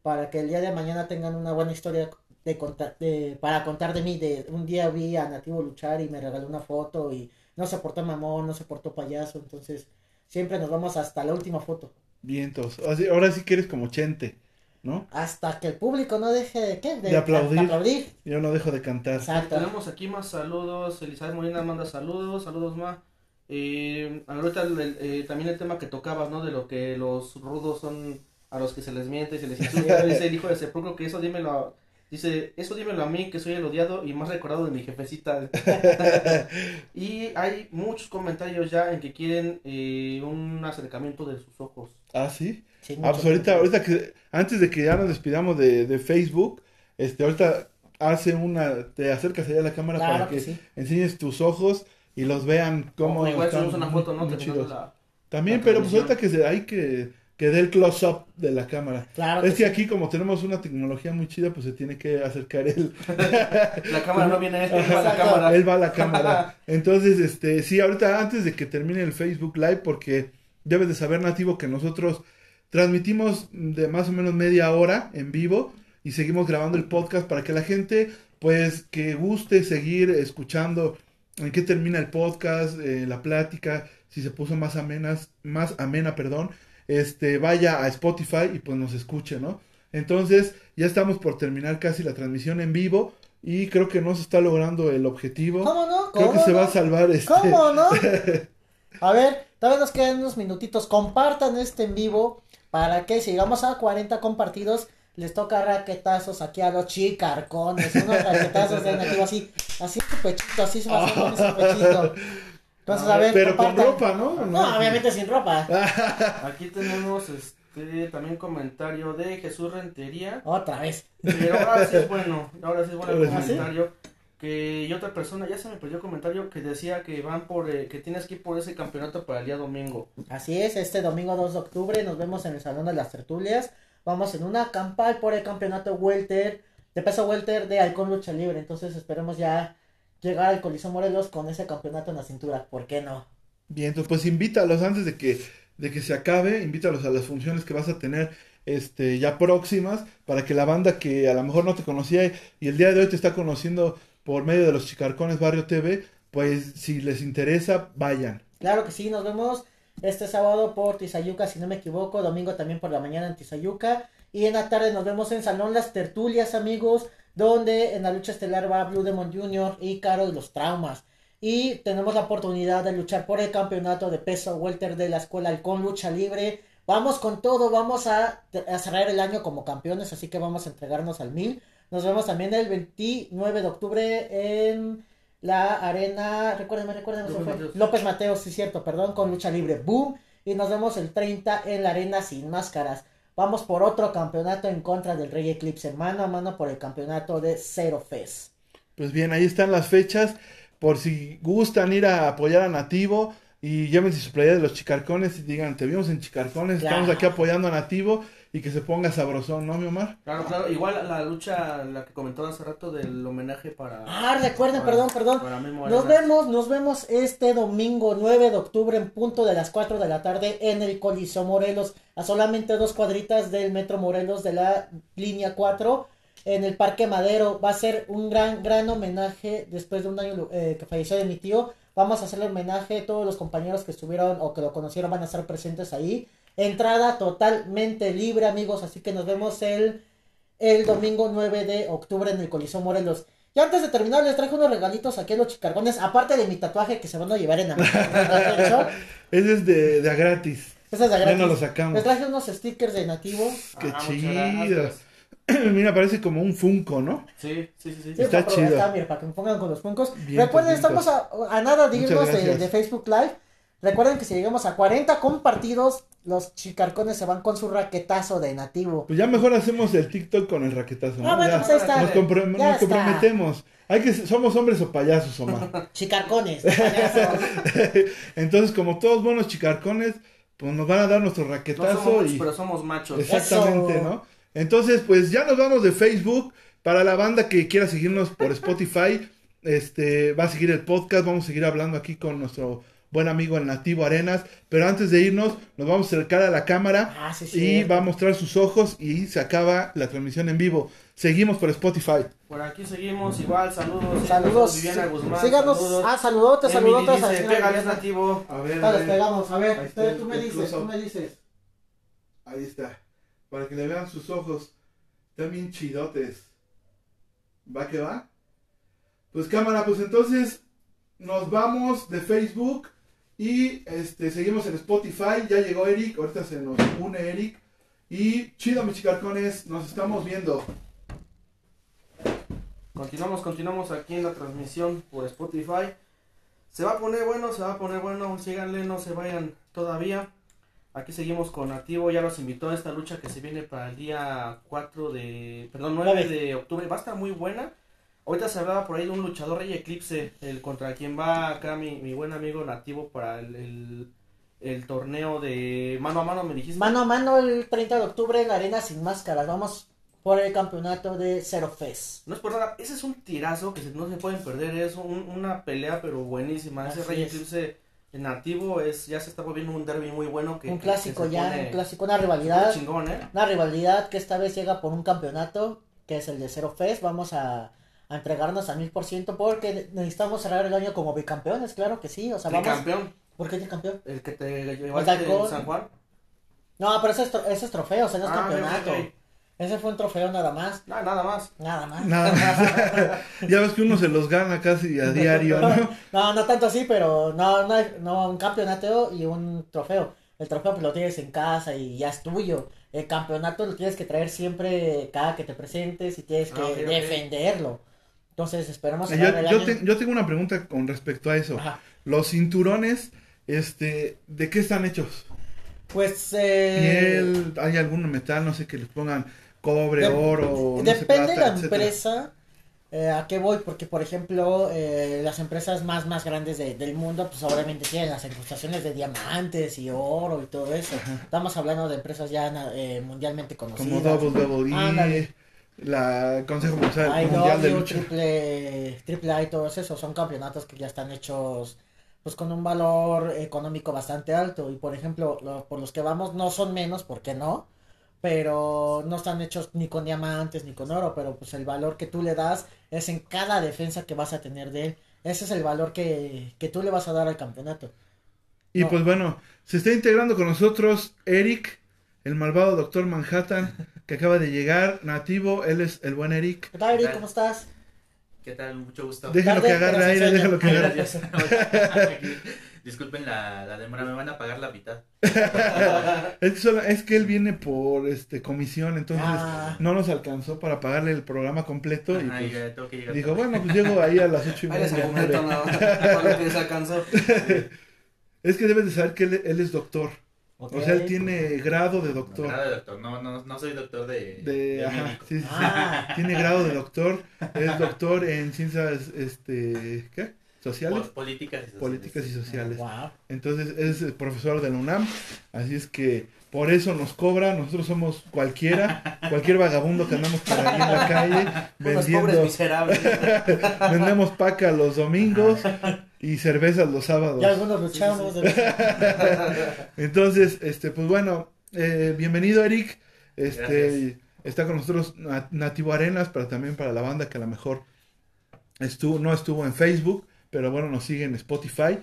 Para que el día de mañana tengan una buena historia de contar, de, para contar de mí. De un día vi a Nativo luchar y me regaló una foto. Y no se portó mamón, no se portó payaso. Entonces, siempre nos vamos hasta la última foto. Vientos. Así, ahora sí que eres como Chente, ¿no? Hasta que el público no deje de qué? De aplaudir. aplaudir. Yo no dejo de cantar. Exacto. Tenemos aquí más saludos. Elizabeth Molina manda saludos. Saludos, Ma. Eh, ahorita el- el- eh, también el tema que tocabas, ¿no? De lo que los rudos son a los que se les miente y se les insulta. Dice el hijo de Sepulcro que eso dímelo a, Dice, eso dímelo a mí que soy el odiado y más recordado de mi jefecita. y hay muchos comentarios ya en que quieren eh, un acercamiento de sus ojos. Ah, sí. Sí, Ah, pues ahorita, ahorita que, antes de que ya nos despidamos de, de Facebook, este, ahorita hace una, te acercas allá a la cámara Claro para que que sí. enseñes tus ojos y los vean cómo O igual están subimos una foto, ¿no? muy chidos. la- También, la pero pues ahorita que se, hay que, que dé el close-up de la cámara. Claro Es que que sí. aquí como tenemos una tecnología muy chida, pues se tiene que acercar él. La cámara no viene, él va a la cámara. Él va a la cámara. Entonces, este, sí, ahorita antes de que termine el Facebook Live, porque debes de saber, Nativo, que nosotros transmitimos de más o menos media hora en vivo y seguimos grabando el podcast para que la gente, pues, que guste seguir escuchando en qué termina el podcast, eh, la plática, si se puso más amenas, más amena, perdón, este, vaya a Spotify y pues nos escuche, ¿no? Entonces, ya estamos por terminar casi la transmisión en vivo y creo que no se está logrando el objetivo. ¿Cómo no? Creo que ¿Cómo se va a salvar este. ¿Cómo no? A ver, todavía nos quedan unos minutitos. Compartan este en vivo para que si llegamos a 40 compartidos, les toca raquetazos aquí a los chicarcones, unos raquetazos de nativo así, así su pechito, así se va a hacer su pechito. Entonces, a ver, Pero con ropa, ¿no? No, obviamente sin ropa. Aquí tenemos este también comentario de Jesús Rentería. Otra vez. Pero ahora sí es bueno, ahora sí es bueno el sí. comentario. Que y otra persona, ya se me perdió el comentario que decía que van por, eh, que tienes que ir por ese campeonato para el día domingo. Así es, este domingo 2 de octubre nos vemos en el Salón de las Tertulias. Vamos en una campal por el campeonato welter, de peso welter de Halcón Lucha Libre. Entonces esperemos ya llegar al Coliseo Morelos con ese campeonato en la cintura. ¿Por qué no? Bien, entonces pues invítalos antes de que, de que se acabe, invítalos a las funciones que vas a tener este, ya próximas, para que la banda que a lo mejor no te conocía y, y el día de hoy te está conociendo por medio de los Chicarcones Barrio TV, pues si les interesa, vayan. Claro que sí, nos vemos este sábado por Tizayuca, si no me equivoco, domingo también por la mañana en Tizayuca, y en la tarde nos vemos en Salón Las Tertulias, amigos, donde en la lucha estelar va Blue Demon Jr. y Caro de los Traumas. Y tenemos la oportunidad de luchar por el campeonato de peso welter de la escuela Halcón Lucha Libre. Vamos con todo, vamos a, a cerrar el año como campeones, así que vamos a entregarnos al mil. Nos vemos también el 29 de octubre en la arena, recuérdenme, recuérdenme, López. Mateos. López Mateos, sí cierto, perdón, con lucha libre, boom. Y nos vemos el 30 en la arena sin máscaras. Vamos por otro campeonato en contra del Rey Eclipse, mano a mano por el campeonato de Zero Fest. Pues bien, ahí están las fechas, por si gustan ir a apoyar a Nativo y llévense su playa de los Chicarcones y digan, te vimos en Chicarcones, estamos aquí apoyando a Nativo y que se ponga sabrosón, ¿no, mi Omar? Claro, claro, igual la lucha, la que comentó hace rato del homenaje para... Ah, recuerden, para- perdón, perdón. para Nos vemos, nos vemos este domingo 9 de octubre en punto de las 4 de la tarde en el Coliseo Morelos, a solamente dos cuadritas del Metro Morelos de la línea 4 en el Parque Madero. Va a ser un gran, gran homenaje después de un año eh, que falleció de mi tío. Vamos a hacerle homenaje, todos los compañeros que estuvieron o que lo conocieron van a estar presentes ahí. Entrada totalmente libre, amigos, así que nos vemos el, el domingo 9 de octubre en el Coliseo Morelos. Y antes de terminar, les traje unos regalitos aquí a los chicargones, aparte de mi tatuaje que se van a llevar en la mano. Ese es de, de a gratis. Esa es Ya gratis. no lo sacamos. Les traje unos stickers de nativo. Qué Ah, chido. Mira, parece como un Funko, ¿no? Sí, sí, sí, sí. Está chido. mira, para que me pongan con los funcos. Bien, Recuerden, estamos a, a nada de irnos de, de Facebook Live. Recuerden que si llegamos a 40 compartidos, los chicarcones se van con su raquetazo de nativo. Pues ya mejor hacemos el TikTok con el raquetazo, ¿no? Ah, bueno, Ya pues ahí está. nos, compro- Ya nos está. comprometemos. Hay que, somos hombres o payasos, Omar. Chicarcones. payasos. Entonces, como todos buenos chicarcones, pues nos van a dar nuestro No raquetazo somos y... pero somos machos. Exactamente, Eso. ¿no? Entonces, pues ya nos vamos de Facebook. Para la banda que quiera seguirnos por Spotify, este va a seguir el podcast. Vamos a seguir hablando aquí con nuestro buen amigo el Nativo Arenas. Pero antes de irnos, nos vamos a acercar a la cámara Ah, sí, y cierto. va a mostrar sus ojos y se acaba la transmisión en vivo. Seguimos por Spotify. Por aquí seguimos igual, saludos. Saludos. Viviana Guzmán, Síganos. saludos. Ah, saludotes, saludotes. dice, pégales nativo. A ver, Ah, les pegamos. A ver, Ahí está tú me dices, tú me dices. Ahí está. Para que le vean sus ojos. Están bien chidotes. ¿Va que va? Pues cámara, pues entonces nos vamos de Facebook y este seguimos en Spotify. Ya llegó Eric, ahorita se nos une Eric. Y chido, mis chicarcones, nos estamos viendo. Continuamos, continuamos aquí en la transmisión por Spotify. Se va a poner bueno, se va a poner bueno. Síganle, no se vayan todavía. Aquí seguimos con Nativo. Ya los invitó a esta lucha que se viene para el día 4 de. Perdón, 9 Nueve. de octubre. Va a estar muy buena. Ahorita se hablaba por ahí de un luchador Rey Eclipse. El contra quien va acá mi, mi buen amigo Nativo para el, el, el torneo de mano a mano, me dijiste. Mano a mano el 30 de octubre en la arena sin máscaras. Vamos por el campeonato de Zero Fest. No es por nada, ese es un tirazo que no se pueden perder, es un- una pelea pero buenísima. Ese Rey es. Eclipse nativo es ya se está volviendo un derby muy bueno que un clásico que ya, un clásico, una rivalidad. chingón, ¿eh? Una rivalidad que esta vez llega por un campeonato, que es el de Zero Fest. Vamos a, a entregarnos al mil por ciento porque necesitamos cerrar el año como bicampeones, claro que sí. O sea, vamos. campeón, ¿Por qué campeón? el que te llevaste en San Juan. No, pero ese es, tro- ese es trofeo, o sea, no es Ah, campeonato. Ese fue un trofeo nada más. No, nada más. Nada más. Nada más. ya ves que uno se los gana casi a diario, ¿no? No, no tanto así, pero no, no, hay- no, un campeonato y un trofeo. El trofeo pues lo tienes en casa y ya es tuyo. el campeonato lo tienes que traer siempre cada que te presentes y tienes que Ah, ok. defenderlo. Entonces esperemos Yo, el yo te- yo tengo una pregunta con respecto a eso. Ajá. Los cinturones, este, ¿de qué están hechos? Pues eh, Piel, hay algún metal, no sé, que les pongan cobre, de- oro, no sé, depende de la etcétera. empresa eh, a qué voy, porque por ejemplo eh, las empresas más más grandes de- del mundo, pues obviamente tienen las incrustaciones de diamantes y oro y todo eso. Estamos hablando de empresas ya eh, mundialmente conocidas. Como Double Double E. la Consejo Mundial, Mundial de Lucha. triple, triple A y todos esos son campeonatos que ya están hechos pues con un valor económico bastante alto. Y por ejemplo lo- por los que vamos no son menos porque no pero no están hechos ni con diamantes ni con oro pero pues el valor que tú le das es en cada defensa que vas a tener de él. Ese es el valor que, que tú le vas a dar al campeonato. Y No. pues bueno, se está integrando con nosotros Eric, el malvado Doctor Manhattan, que acaba de llegar, nativo, él es el buen Eric. ¿qué tal Eric? ¿cómo estás? ¿Qué tal? Mucho gusto. Déjalo que agarre aire, déjalo que agarre. gracias. Disculpen la, la demora, me van a pagar la mitad. Es que, solo- es que él viene por este comisión, entonces Ah. no nos alcanzó para pagarle el programa completo Ajá, y pues, ya tengo que llegar. dijo, bueno, pues llego ahí a las ocho y Ahí les media. argumento, nueve". no, para lo que les alcanzó. Es que debes de saber que él, él es doctor, O sea, él tiene grado de doctor. grado de doctor, no, no, no soy doctor de. De, ajá, sí, sí, sí. Ah. Tiene grado de doctor, es doctor en ciencias, este, ¿qué? Sociales, Pol- Políticas y sociales. políticas y sociales. Wow. Entonces es profesor de la UNAM, así es que por eso nos cobra, nosotros somos cualquiera, cualquier vagabundo que andamos por ahí en la calle Unos pobres vendiendo, miserables. vendemos paca los domingos y cervezas los ya sábados. algunos luchamos Entonces, este, pues bueno, eh, bienvenido Eric, este, Gracias. está con nosotros Na- Nativo Arenas, pero también para la banda que a lo mejor estuvo, no estuvo en Facebook, pero bueno, nos sigue en Spotify.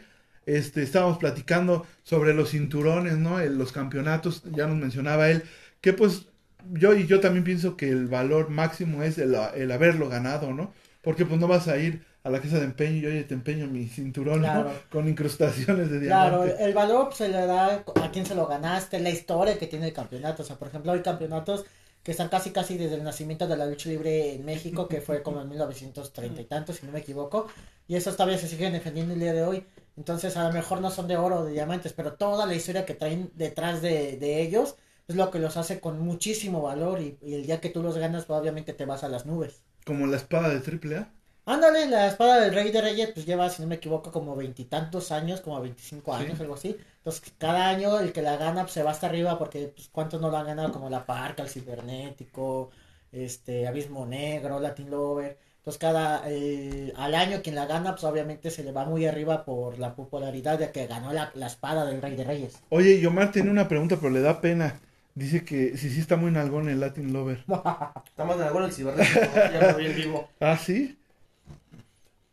Este, estábamos platicando sobre los cinturones, ¿no? El- los campeonatos, ya nos mencionaba él, que pues yo y yo también pienso que el valor máximo es el, el haberlo ganado, ¿no? Porque pues no vas a ir a la casa de empeño y oye, te empeño mi cinturón, ¿no? Claro. Con incrustaciones de Claro, diamante. el valor se le da a quién se lo ganaste, la historia que tiene el campeonato. O sea, por ejemplo, hay campeonatos que están casi casi desde el nacimiento de la lucha libre en México, que fue como en 1930 y tantos, si no me equivoco. Y esos todavía se siguen defendiendo el día de hoy. Entonces, a lo mejor no son de oro o de diamantes, pero toda la historia que traen detrás de, de ellos es lo que los hace con muchísimo valor. Y, y el día que tú los ganas, pues, obviamente te vas a las nubes. Como la espada de triple A. Ándale, la espada del rey de reyes pues lleva, si no me equivoco, como veintitantos años, como 25 Sí. años, algo así. Entonces, cada año el que la gana pues, se va hasta arriba porque pues, cuántos no la han ganado, como la Parca, el Cibernético, este, Abismo Negro, Latin Lover. Entonces, cada, eh, al año quien la gana, pues obviamente se le va muy arriba por la popularidad de que ganó la, la espada del rey de reyes. Oye, y Omar tiene una pregunta, pero le da pena. Dice que si sí está muy nalgón el Latin Lover. Estamos en algo el cibernético, ya lo vi en vivo. ¿Ah, sí?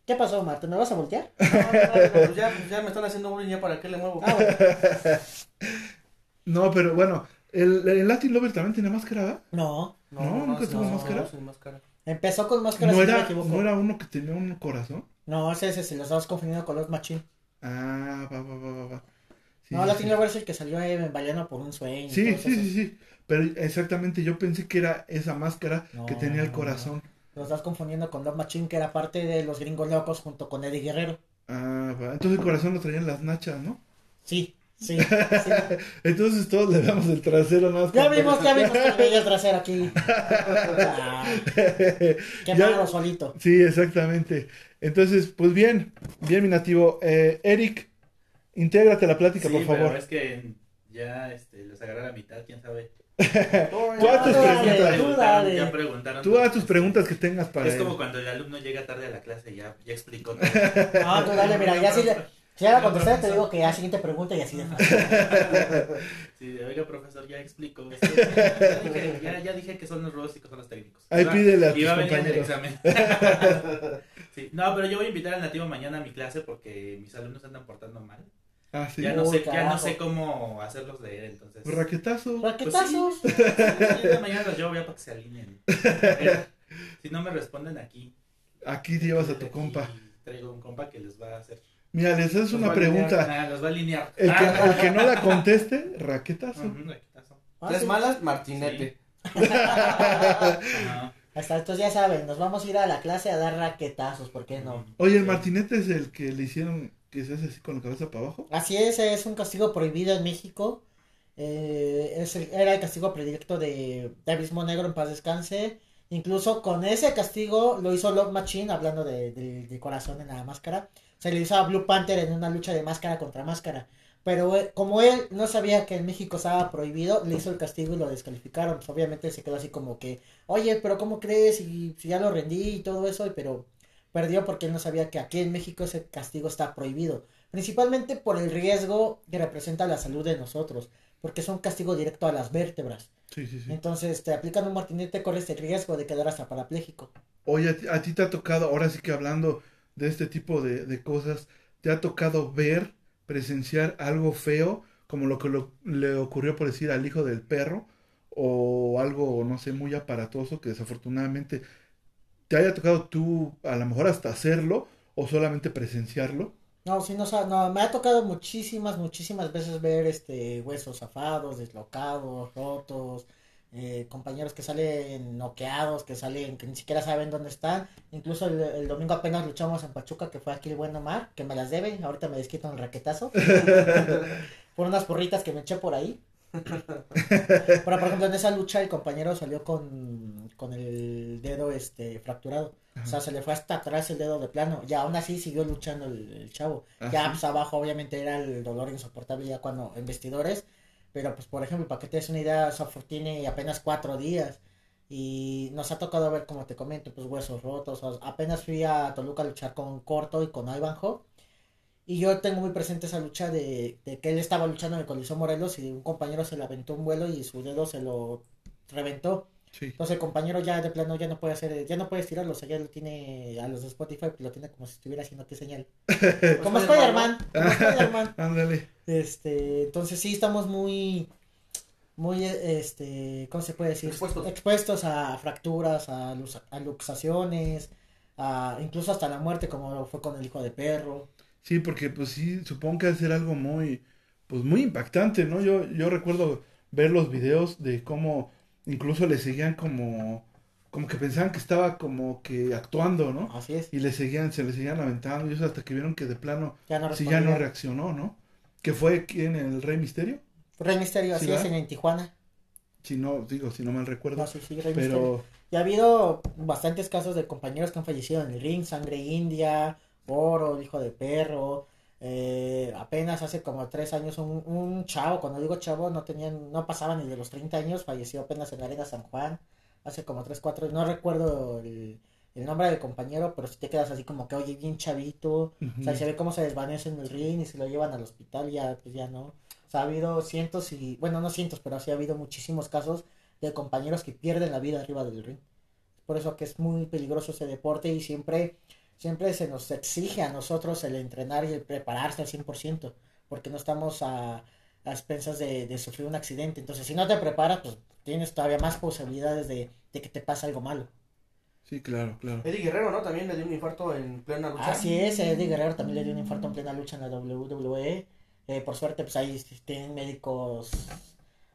¿Qué pasó, Marta? ¿Me vas a voltear? No, no, no, pues ya, pues ya me están haciendo bullying, ya para qué le muevo. Ah, bueno. No, pero bueno, el, el Latin Lover también tiene máscara, ¿verdad? No, No, nunca tuvo máscara. sin máscara. empezó con máscara, No si no me era, equivoco. no era uno que tenía un corazón. No, ese, ese se los estabas confundiendo con los machín. Ah, va, va, va, va, va. Sí, no, sí, Latin sí. Lover es el que salió en Vallano por un sueño. Sí, sí, sí, sí. Pero exactamente, yo pensé que era esa máscara No, que tenía el no, corazón. Lo estás confundiendo con Love Machine, que era parte de los gringos locos junto con Eddie Guerrero. Ah. Entonces el corazón lo traían las nachas, ¿no? Sí, sí, sí. Entonces todos le damos el trasero más. Ya vimos, ya vimos que veía el trasero aquí. Ah, qué Ya- malo solito. Sí, exactamente. Entonces, pues bien, bien, mi nativo. Eh, Eric, intégrate a la plática, Sí, por pero favor. es que ya este, los agarré a la mitad, quién sabe. Tú haz tus preguntas. tú dale. ya preguntaron. Tú haz tus preguntas que tengas para Es él. como cuando el alumno llega tarde a la clase y ya, ya explicó todo. No, tú dale, mira, ya si le. Si ahora contestar, te digo que ya siguiente pregunta y así de fácil. Sí, oiga, profesor, ya que ya, dije, ya, ya dije que son los rudos y que son los técnicos. Ahí pídele a iba a venir en el examen. Sí, no, pero yo voy a invitar al nativo mañana a mi clase porque mis alumnos andan portando mal. Ah, sí. Ya no, sé, ya no carajo. sé cómo hacerlos leer, entonces. Raquetazo. Raquetazos. Pues sí, mañana, los llevo ya para que se alineen. Si no me responden aquí. Aquí llevas a tu compa. Traigo un compa que les va a hacer. Mira, les haces una alinear. pregunta. Ah, los va a alinear. El que, Ah. el que no la conteste, raquetazo. Raquetazo. Ah, Tres sí. malas, Martinete. Hasta entonces ya saben, nos vamos a ir a la clase a dar raquetazos, ¿por qué no? Oye, el martinete es el que le hicieron que se hace así con la cabeza para abajo. Así es, es un castigo prohibido en México. Eh, es era el castigo predilecto de, de Abismo Negro en paz descanse. Incluso con ese castigo lo hizo Love Machine, hablando de, de- de corazón en la máscara. Se le hizo a Blue Panther en una lucha de máscara contra máscara. Pero eh, como él no sabía que en México estaba prohibido, le hizo el castigo y lo descalificaron. Pues, obviamente se quedó así como que, oye, pero ¿cómo crees? Y si ya lo rendí y todo eso, pero perdió porque él no sabía que aquí en México ese castigo está prohibido. Principalmente por el riesgo que representa la salud de nosotros, porque es un castigo directo a las vértebras. Sí, sí, sí. Entonces, te aplican un martinete, corres el riesgo de quedar hasta parapléjico. Oye, a ti, a ti te ha tocado, ahora sí que hablando de este tipo de, de cosas, ¿te ha tocado ver, presenciar algo feo, como lo que lo- le ocurrió por decir al hijo del perro, o algo, no sé, muy aparatoso que desafortunadamente te haya tocado tú a lo mejor hasta hacerlo, o solamente presenciarlo? No, sí, no, no, me ha tocado muchísimas, muchísimas veces ver este huesos zafados, deslocados, rotos, eh, compañeros que salen noqueados, que salen, que ni siquiera saben dónde están. Incluso el, el domingo apenas luchamos en Pachuca, que fue aquí el buen Omar, que me las debe, ahorita me desquito un raquetazo. por unas porritas que me eché por ahí. Pero por ejemplo, en esa lucha el compañero salió con, con el dedo este fracturado. O sea, se le fue hasta atrás el dedo de plano. Y aún así siguió luchando el, el chavo. Ya pues abajo obviamente era el dolor insoportable ya cuando en vestidores. Pero pues por ejemplo, para que te des una idea, Software tiene apenas cuatro días. Y nos ha tocado ver, como te comento, pues huesos rotos. O- apenas fui a Toluca a luchar con Corto y con Ivanhoe. Y yo tengo muy presente esa lucha de, de que él estaba luchando en el Coliseo Morelos y un compañero se le aventó un vuelo y su dedo se lo reventó. Sí. Entonces el compañero ya de plano ya no puede hacer, ya no puede estirarlo, o sea, ya lo tiene a los de Spotify, lo tiene como si estuviera haciendo qué señal. Como Spider-Man, como Spider-Man. Ándale. Este, entonces sí estamos muy, muy, este, ¿cómo se puede decir? Expuestos. Expuestos a fracturas, a, a luxaciones, a incluso hasta la muerte, como fue con el hijo de perro. Sí, porque pues sí, supongo que debe ser algo muy, pues muy impactante, ¿no? Yo, yo recuerdo ver los videos de cómo incluso le seguían como, como que pensaban que estaba como que actuando, ¿no? Así es. Y le seguían, se le seguían aventando y eso hasta que vieron que de plano Ya no sí ya no reaccionó, ¿no? Que fue quien el Rey Misterio, Rey Misterio, Sí, así es, ¿verdad? en, en Tijuana. si no, digo, si no mal recuerdo, No, sí, sí, Rey Misterio. pero Y ha habido bastantes casos de compañeros que han fallecido en el ring, Sangre India, Oro, el Hijo de Perro. eh, apenas hace como tres años un, un chavo, cuando digo chavo, no tenían, no pasaba ni de los 30 años, falleció apenas en la Arena San Juan, hace como tres, cuatro, no recuerdo el, el nombre del compañero, pero si te quedas así como que, oye, bien chavito, o sea, se ve cómo se desvanece en el ring y se lo llevan al hospital, ya, pues ya no. O sea, ha habido cientos y, bueno, no cientos, pero sí ha habido muchísimos casos de compañeros que pierden la vida arriba del ring. Por eso que es muy peligroso ese deporte y siempre, siempre se nos exige a nosotros el entrenar y el prepararse al 100%, porque no estamos a, a expensas de, de sufrir un accidente. Entonces, si no te preparas, pues tienes todavía más posibilidades de, de que te pase algo malo. sí, claro, claro. Eddie Guerrero, ¿no? También le dio un infarto en plena lucha. Así es, Eddie Guerrero también le dio un infarto en plena lucha en la WWE. Eh, por suerte, pues ahí tienen médicos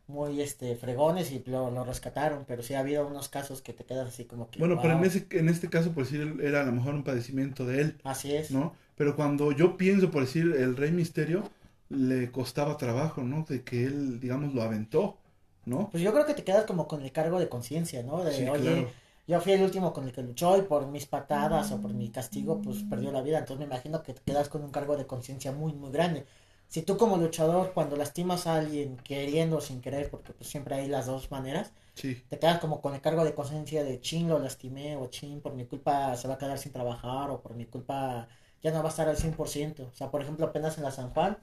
muy este fregones y lo, lo rescataron, pero sí ha habido unos casos que te quedas así como que Bueno, pero en ese, en este caso, por decir, era a lo mejor un padecimiento de él, Así es. ¿no? Pero cuando yo pienso, por decir, el Rey Misterio, le costaba trabajo, ¿no? De que él, digamos, lo aventó, ¿no? Pues yo creo que te quedas como con el cargo de conciencia, ¿no? De, Sí, oye, claro. yo fui el último con el que luchó y por mis patadas o por mi castigo, pues perdió la vida. Entonces me imagino que te quedas con un cargo de conciencia muy, muy grande. Si tú como luchador, cuando lastimas a alguien queriendo o sin querer, porque pues siempre hay las dos maneras, Sí, te quedas como con el cargo de conciencia de chin lo lastimé o chin por mi culpa se va a quedar sin trabajar o por mi culpa ya no va a estar al 100%. O sea, por ejemplo, apenas en la San Juan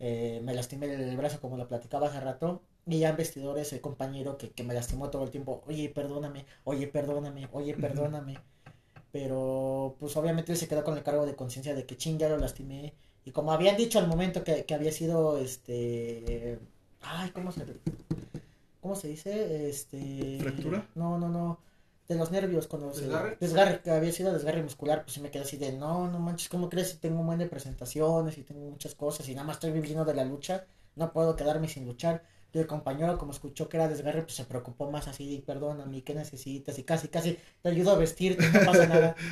eh, me lastimé el brazo como lo platicaba hace rato y ya en vestidores el compañero que, que me lastimó todo el tiempo, oye, perdóname, oye, perdóname, oye, perdóname. Pero pues obviamente él se quedó con el cargo de conciencia de que chin ya lo lastimé. Y como habían dicho al momento que, que había sido este... Ay, ¿cómo se, ¿cómo se dice? Este... ¿Fractura? No, no, no. De los nervios cuando se... ¿Desgarre? Desgarre, que había sido desgarre muscular, pues sí me quedé así de, no, no manches, ¿cómo crees? Si tengo un buen de presentaciones y tengo muchas cosas y nada más estoy viviendo de la lucha, no puedo quedarme sin luchar. Y el compañero, como escuchó que era desgarre, pues se preocupó más así, perdóname, ¿qué necesitas? Y casi, casi te ayudo a vestirte, no pasa nada.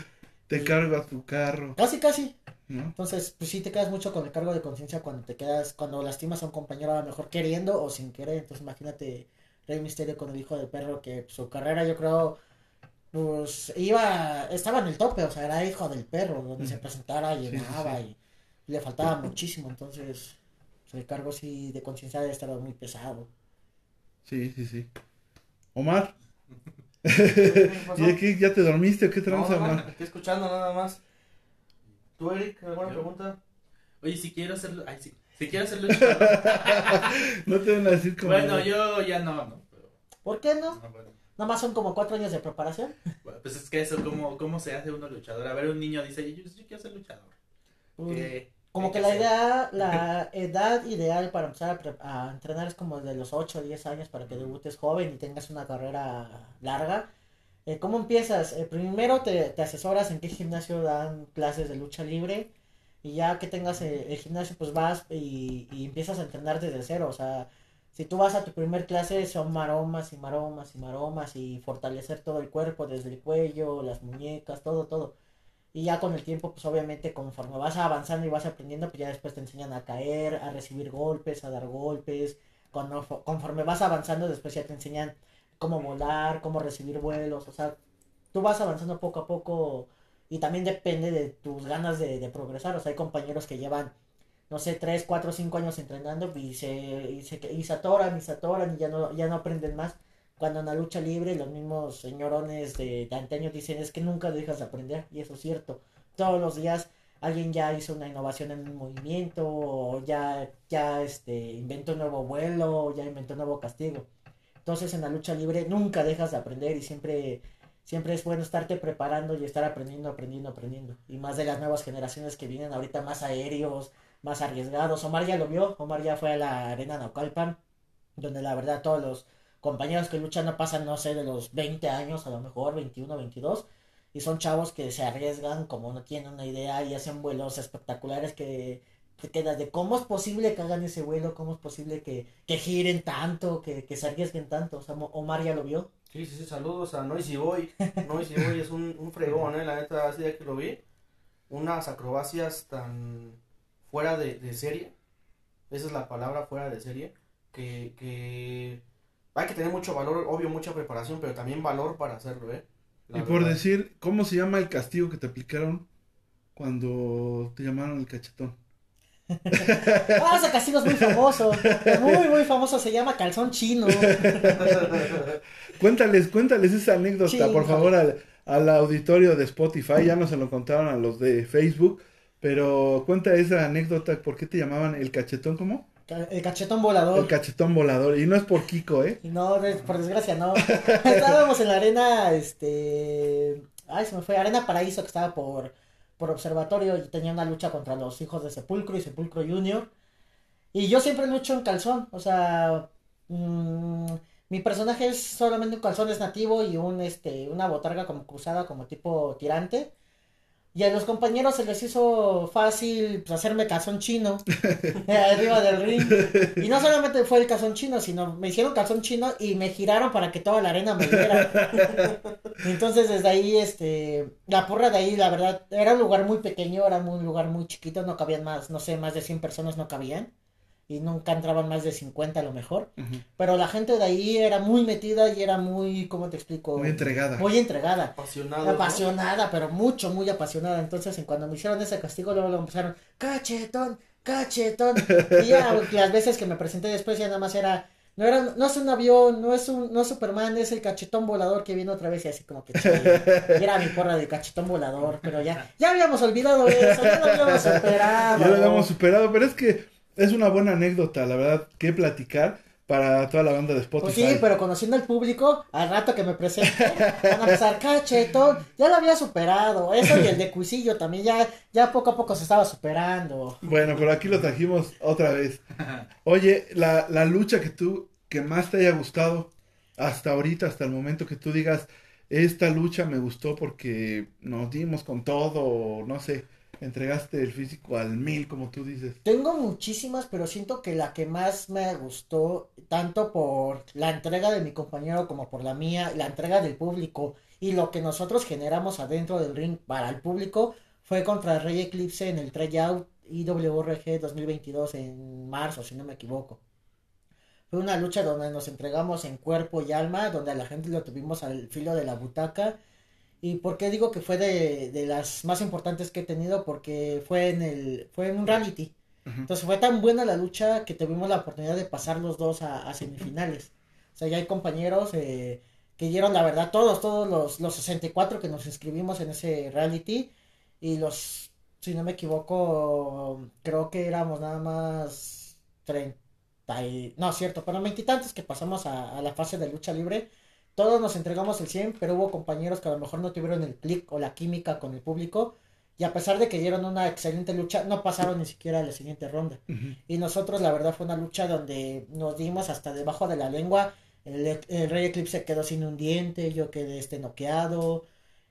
Te cargo a tu carro, Casi, casi. ¿No? Entonces, pues sí te quedas mucho con el cargo de conciencia cuando te quedas, cuando lastimas a un compañero a lo mejor queriendo o sin querer. Entonces, imagínate Rey Misterio con el hijo del perro que su carrera yo creo pues iba, estaba en el tope, o sea, era hijo del perro, donde se presentara, llenaba sí. y le faltaba muchísimo, entonces pues, el cargo sí de conciencia debe estar muy pesado. Sí, sí, sí. Omar? ¿y aquí ya te dormiste o qué tranza, no, Omar? estoy escuchando nada más. ¿Tú, Eric, alguna Yo. pregunta? Oye, si quiero hacerlo. Ay, sí. Si quiero hacer luchador. No te van a decir como... bueno, yo ya no, no. Pero, ¿Por qué no? no, bueno. Nada más son como cuatro años de preparación. Bueno, pues es que eso, ¿cómo, ¿cómo se hace uno luchador? A ver, un niño dice, yo, yo quiero ser luchador. ¿Qué- Como qué que la idea, la edad ideal para empezar a, pre- a entrenar es como de los 8 o 10 años para que debutes joven y tengas una carrera larga. Eh, ¿Cómo empiezas? Eh, primero te, te asesoras en qué gimnasio dan clases de lucha libre y ya que tengas eh, el gimnasio pues vas y, y empiezas a entrenar desde cero. O sea, si tú vas a tu primer clase son maromas y maromas y maromas y fortalecer todo el cuerpo desde el cuello, las muñecas, todo, todo. Y ya con el tiempo, pues obviamente conforme vas avanzando y vas aprendiendo, pues ya después te enseñan a caer, a recibir golpes, a dar golpes. Cuando, conforme vas avanzando, después ya te enseñan cómo volar, cómo recibir vuelos. O sea, tú vas avanzando poco a poco y también depende de tus ganas de, progresar. O sea, hay compañeros que llevan, no sé, 3, 4, 5 años entrenando y se, y se, y se atoran y se atoran y ya no, ya no aprenden más. Cuando en la lucha libre los mismos señorones de, de antaño dicen es que nunca dejas de aprender y eso es cierto. Todos los días alguien ya hizo una innovación en un movimiento, o ya, ya este, inventó un nuevo vuelo, o ya inventó un nuevo castigo. Entonces en la lucha libre nunca dejas de aprender y siempre, siempre es bueno estarte preparando y estar aprendiendo, aprendiendo, aprendiendo. Y más de las nuevas generaciones que vienen ahorita más aéreos, más arriesgados. Omar ya lo vio, Omar ya fue a la arena Naucalpan, donde la verdad todos los compañeros que luchan no pasan, no sé, de los 20 años, a lo mejor 21, 22. Y son chavos que se arriesgan como no tienen una idea y hacen vuelos espectaculares que te quedas de cómo es posible que hagan ese vuelo, cómo es posible que, que giren tanto, que, que se arriesguen tanto. O sea, Omar ya lo vio. Sí, sí, sí, saludos a Noisy Boy. Noisy Boy es un, un fregón, ¿eh? La neta, así de que lo vi. Unas acrobacias tan fuera de, de serie. Esa es la palabra, fuera de serie. Que, que hay que tener mucho valor, obvio, mucha preparación, pero también valor para hacerlo, ¿eh? La Y por decir, ¿cómo se llama el castigo que te aplicaron cuando te llamaron el cachetón? Ah, ese castigo es muy famoso. Muy, muy famoso. Se llama calzón chino. Cuéntales, cuéntales esa anécdota, por favor, al, al auditorio de Spotify. Ya no se lo contaron a los de Facebook, pero cuenta esa anécdota. ¿Por qué te llamaban el cachetón? ¿Cómo? Ca- El cachetón volador. El cachetón volador. Y no es por Kiko, ¿eh? No, de- por desgracia no. Estábamos en la arena, este... Ay, se me fue. Arena Paraíso que estaba por, por observatorio y tenía una lucha contra los hijos de Sepulcro y Sepulcro Junior. Y yo siempre lucho en calzón. O sea, mm, mi personaje es solamente un calzón es nativo y un, este, una botarga como cruzada como tipo tirante. Y a los compañeros se les hizo fácil pues, hacerme calzón chino eh, arriba del ring. Y no solamente fue el calzón chino, sino me hicieron calzón chino y me giraron para que toda la arena me viera. Entonces desde ahí, este, la porra de ahí, la verdad, era un lugar muy pequeño, era un lugar muy chiquito, no cabían más, no sé, más de 100 personas no cabían. Y nunca entraban más de 50 a lo mejor. Pero la gente de ahí era muy metida y era muy, ¿cómo te explico? Muy entregada. Muy entregada. Apasionado. ¿no? Apasionada, pero mucho, muy apasionada. Entonces, en cuando me hicieron ese castigo, luego lo empezaron, cachetón, cachetón. Y ya las veces que me presenté después ya nada más era, no era, no es un avión, no es un, no es Superman, es el cachetón volador que viene otra vez y así como que chale. Y era mi porra de cachetón volador, pero ya, ya habíamos olvidado eso, ya lo habíamos superado. Ya lo habíamos superado, pero es que es una buena anécdota, la verdad, que platicar para toda la banda de Spotify. Pues sí, pero conociendo al público, al rato que me presente, van a pensar, cachetón, ya lo había superado. Eso y el de Cuisillo también, ya, ya poco a poco se estaba superando. Bueno, pero aquí lo trajimos otra vez. Oye, la, la lucha que tú, que más te haya gustado hasta ahorita, hasta el momento que tú digas, esta lucha me gustó porque nos dimos con todo, no sé, entregaste el físico al mil, como tú dices. Tengo muchísimas, pero siento que la que más me gustó, tanto por la entrega de mi compañero como por la mía, la entrega del público y lo que nosotros generamos adentro del ring para el público, fue contra Rey Eclipse en el tryout IWRG 2022 en marzo, si no me equivoco. Fue una lucha donde nos entregamos en cuerpo y alma, donde a la gente lo tuvimos al filo de la butaca. ¿Y por qué digo que fue de, de las más importantes que he tenido? Porque fue en el fue en un reality. Entonces fue tan buena la lucha que tuvimos la oportunidad de pasar los dos a, a semifinales. O sea, ya hay compañeros eh, que dieron la verdad, todos, todos los, los 64 que nos inscribimos en ese reality y los, si no me equivoco, creo que éramos nada más 30 y, no, cierto, pero veintitantos que pasamos a, a, la fase de lucha libre, todos nos entregamos el 100, pero hubo compañeros que a lo mejor no tuvieron el clic o la química con el público, y a pesar de que dieron una excelente lucha, no pasaron ni siquiera a la siguiente ronda. Uh -huh. Y nosotros, la verdad, fue una lucha donde nos dimos hasta debajo de la lengua. El, el Rey Eclipse quedó sin un diente, yo quedé este noqueado.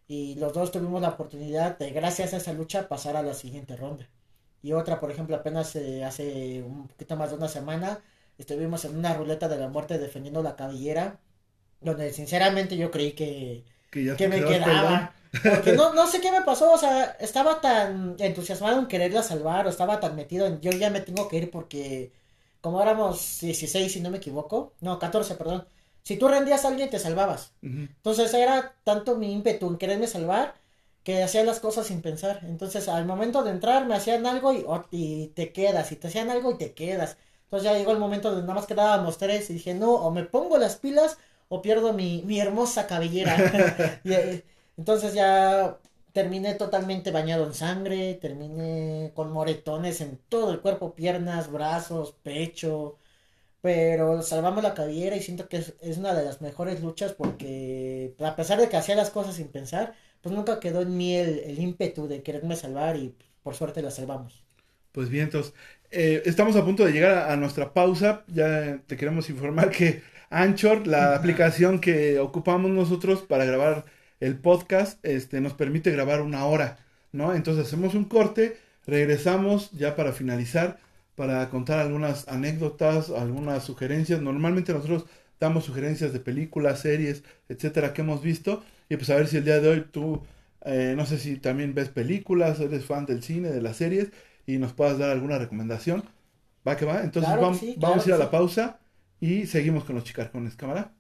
Y los dos tuvimos la oportunidad de, gracias a esa lucha, pasar a la siguiente ronda. Y otra, por ejemplo, apenas eh, hace un poquito más de una semana, estuvimos en una ruleta de la muerte defendiendo la cabellera, donde sinceramente yo creí que, que, que me quedaba. Porque no, no sé qué me pasó, o sea, estaba tan entusiasmado en quererla salvar, o estaba tan metido en yo ya me tengo que ir porque como éramos 16, si no me equivoco, no, 14, perdón, si tú rendías a alguien te salvabas. Uh -huh. Entonces era tanto mi ímpetu en quererme salvar que hacía las cosas sin pensar. Entonces al momento de entrar me hacían algo y, oh, y te quedas, y te hacían algo y te quedas. Entonces ya llegó el momento donde nada más quedábamos tres y dije, no, o me pongo las pilas o pierdo mi, mi hermosa cabellera. y, eh, entonces ya terminé totalmente bañado en sangre, terminé con moretones en todo el cuerpo, piernas, brazos, pecho. Pero salvamos la cabellera y siento que es, es una de las mejores luchas porque a pesar de que hacía las cosas sin pensar, pues nunca quedó en mí el, el ímpetu de quererme salvar y por suerte la salvamos. Pues bien, entonces, eh, estamos a punto de llegar a, a, nuestra pausa. Ya te queremos informar que Anchor, la aplicación que ocupamos nosotros para grabar el podcast, este, nos permite grabar una hora, ¿no? Entonces hacemos un corte, regresamos ya para finalizar, para contar algunas anécdotas, algunas sugerencias. Normalmente nosotros damos sugerencias de películas, series, etcétera, que hemos visto. Y pues a ver si el día de hoy tú, eh, no sé si también ves películas, eres fan del cine, de las series, y nos puedas dar alguna recomendación. Va que va. Entonces claro vamos, sí, vamos a ir a la sí. pausa y seguimos con los chicarcones. Cámara.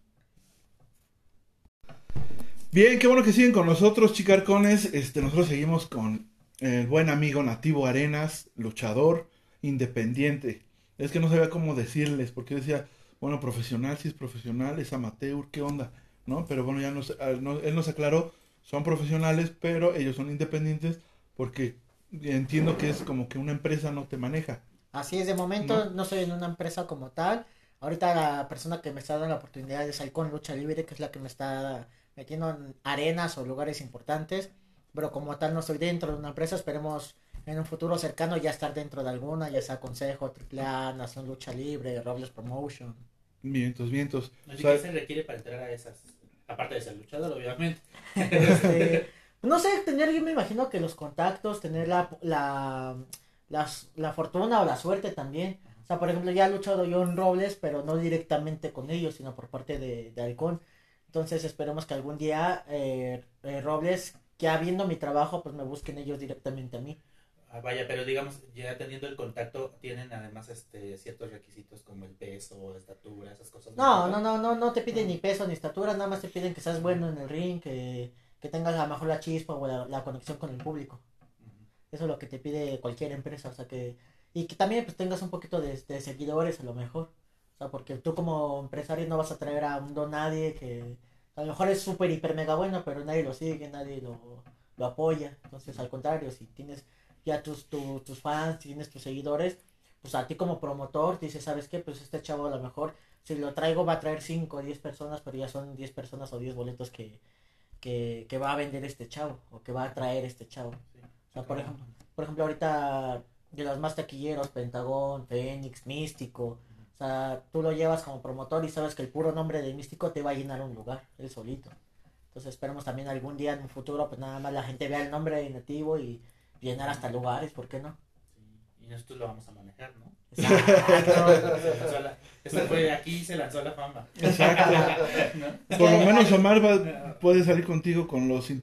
Bien, qué bueno que siguen con nosotros, chicarcones. Este, nosotros seguimos con el buen amigo Nativo Arenas, luchador, independiente. Es que no sabía cómo decirles, porque decía, bueno, profesional, si es profesional, es amateur, ¿qué onda? ¿No? Pero bueno, ya nos, él nos aclaró, son profesionales, pero ellos son independientes porque entiendo que es como que una empresa no te maneja. Así es, de momento ¿No? no, soy en una empresa como tal. Ahorita la persona que me está dando la oportunidad es Halcón Lucha Libre, que es la que me está metiendo en arenas o lugares importantes. Pero como tal no estoy dentro de una empresa, esperemos en un futuro cercano ya estar dentro de alguna, ya sea Consejo, AAA, Nación Lucha Libre, Robles Promotion. Vientos, vientos. Así O sea, que se requiere para entrar a esas. Aparte de ser luchador, obviamente. Este, no sé, tener, yo me imagino que los contactos, tener la, la, la fortuna o la suerte también. O sea, por ejemplo, ya he luchado yo en Robles, pero no directamente con ellos, sino por parte de, de Halcón. Entonces esperemos que algún día eh, eh, Robles, ya viendo mi trabajo, pues me busquen ellos directamente a mí. Ah, vaya, pero digamos, ya teniendo el contacto, tienen además este ciertos requisitos como el peso, estatura, esas cosas. No, no, no, no, no te piden ni peso ni estatura, nada más te piden que seas bueno en el ring, que, que tengas a lo mejor la chispa o la, la conexión con el público. Eso es lo que te pide cualquier empresa, o sea que... Y que también pues tengas un poquito de, de seguidores a lo mejor. O sea, porque tú como empresario no vas a traer a un don nadie que a lo mejor es súper, hiper, mega bueno, pero nadie lo sigue, nadie lo, lo apoya. Entonces, al contrario, si tienes ya tus, tu- tus fans, tienes tus seguidores, pues a ti como promotor dices, ¿sabes qué? Pues este chavo a lo mejor, si lo traigo va a traer 5 o 10 personas, pero ya son 10 personas o 10 boletos que, que, que va a vender este chavo o que va a traer este chavo. Sí. O sea, por ejemplo, por ejemplo, ahorita de los más taquilleros, Pentagón, Fénix, Místico, o sea, tú lo llevas como promotor y sabes que el puro nombre de Místico te va a llenar un lugar, él solito. Entonces esperemos también algún día en un futuro, pues nada más la gente vea el nombre de nativo y, llenar hasta lugares, ¿por qué no? Sí, Y nosotros lo vamos a manejar, ¿no? Exacto. Esta fue aquí se lanzó la fama. Exacto. ¿no? Por lo menos Omar va, puede salir contigo con los, eh,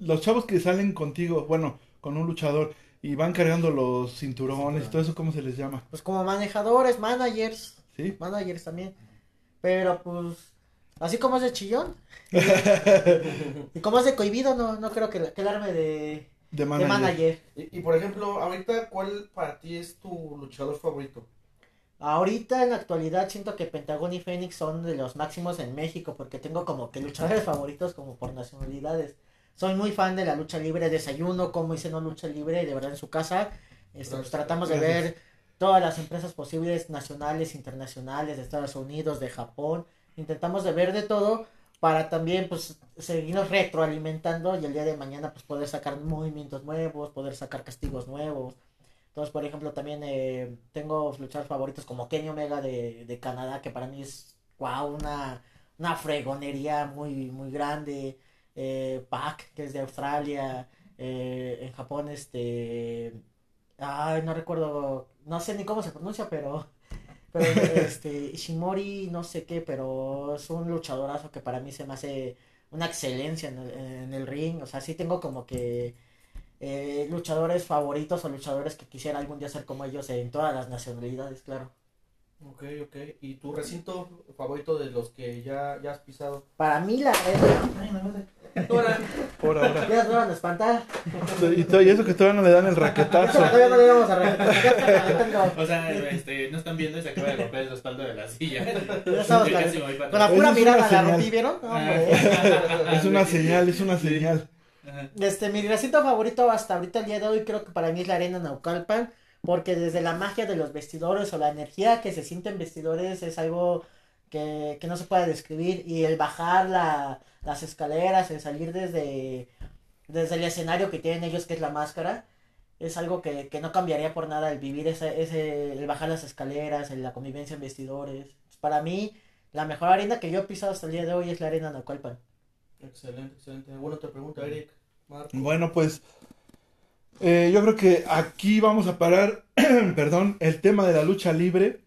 los chavos que salen contigo, bueno, con un luchador y van cargando los cinturones y todo eso, ¿cómo se les llama? Pues como manejadores, managers, ¿Sí? managers también. Pero pues, así como es de chillón. y como es de cohibido, no, no creo que quedarme de, De de manager. manager. Y, y, por ejemplo, ahorita, ¿cuál para ti es tu luchador favorito? Ahorita en la actualidad siento que Pentagón y Fénix son de los máximos en México porque tengo como que luchadores favoritos como por nacionalidades. Soy muy fan de la lucha libre, desayuno, como hice no lucha libre, de verdad en su casa. Este, pues, tratamos de ver todas las empresas posibles, nacionales, internacionales, de Estados Unidos, de Japón. Intentamos de ver de todo para también pues seguirnos retroalimentando y el día de mañana pues poder sacar movimientos nuevos, poder sacar castigos nuevos. Entonces, por ejemplo, también eh, tengo luchadores favoritos como Kenny Omega de, de Canadá, que para mí es wow, una, una fregonería muy, muy grande. Eh, Pac, que es de Australia. Eh, en Japón, este. Ay, no recuerdo. No sé ni cómo se pronuncia, pero. Pero este. Ishimori, no sé qué, pero es un luchadorazo que para mí se me hace una excelencia en el, en el ring. O sea, sí tengo como que eh, luchadores favoritos o luchadores que quisiera algún día ser como ellos en todas las nacionalidades, claro. Ok, ok. ¿Y tu recinto favorito de los que ya, ya has pisado? Para mí la Ay, Por ahora. Ya nos van a espantar. Y, eso que todavía no le dan el raquetazo. todavía no le íbamos a calentando. O sea, este, no están viendo y se acaba de romper el respaldo de la silla. Ya estamos Con la pura mirada una la señal. rompí, ¿vieron? No, hombre. Es una señal, es una señal. Ajá. Este, mi recinto favorito hasta ahorita el día de hoy creo que para mí es la arena Naucalpan, porque desde la magia de los vestidores o la energía que se siente en vestidores es algo que, que no se puede describir y el bajar la, las escaleras, el salir desde, desde el escenario que tienen ellos que es la máscara, es algo que, que no cambiaría por nada el vivir ese, ese, el bajar las escaleras, el- la convivencia en vestidores. Para mí, la mejor arena que yo he pisado hasta el día de hoy es la arena Naucalpan. Excelente, excelente. Bueno, te pregunta Eric. Marco. Bueno, pues eh, yo creo que aquí vamos a parar, perdón, el tema de la lucha libre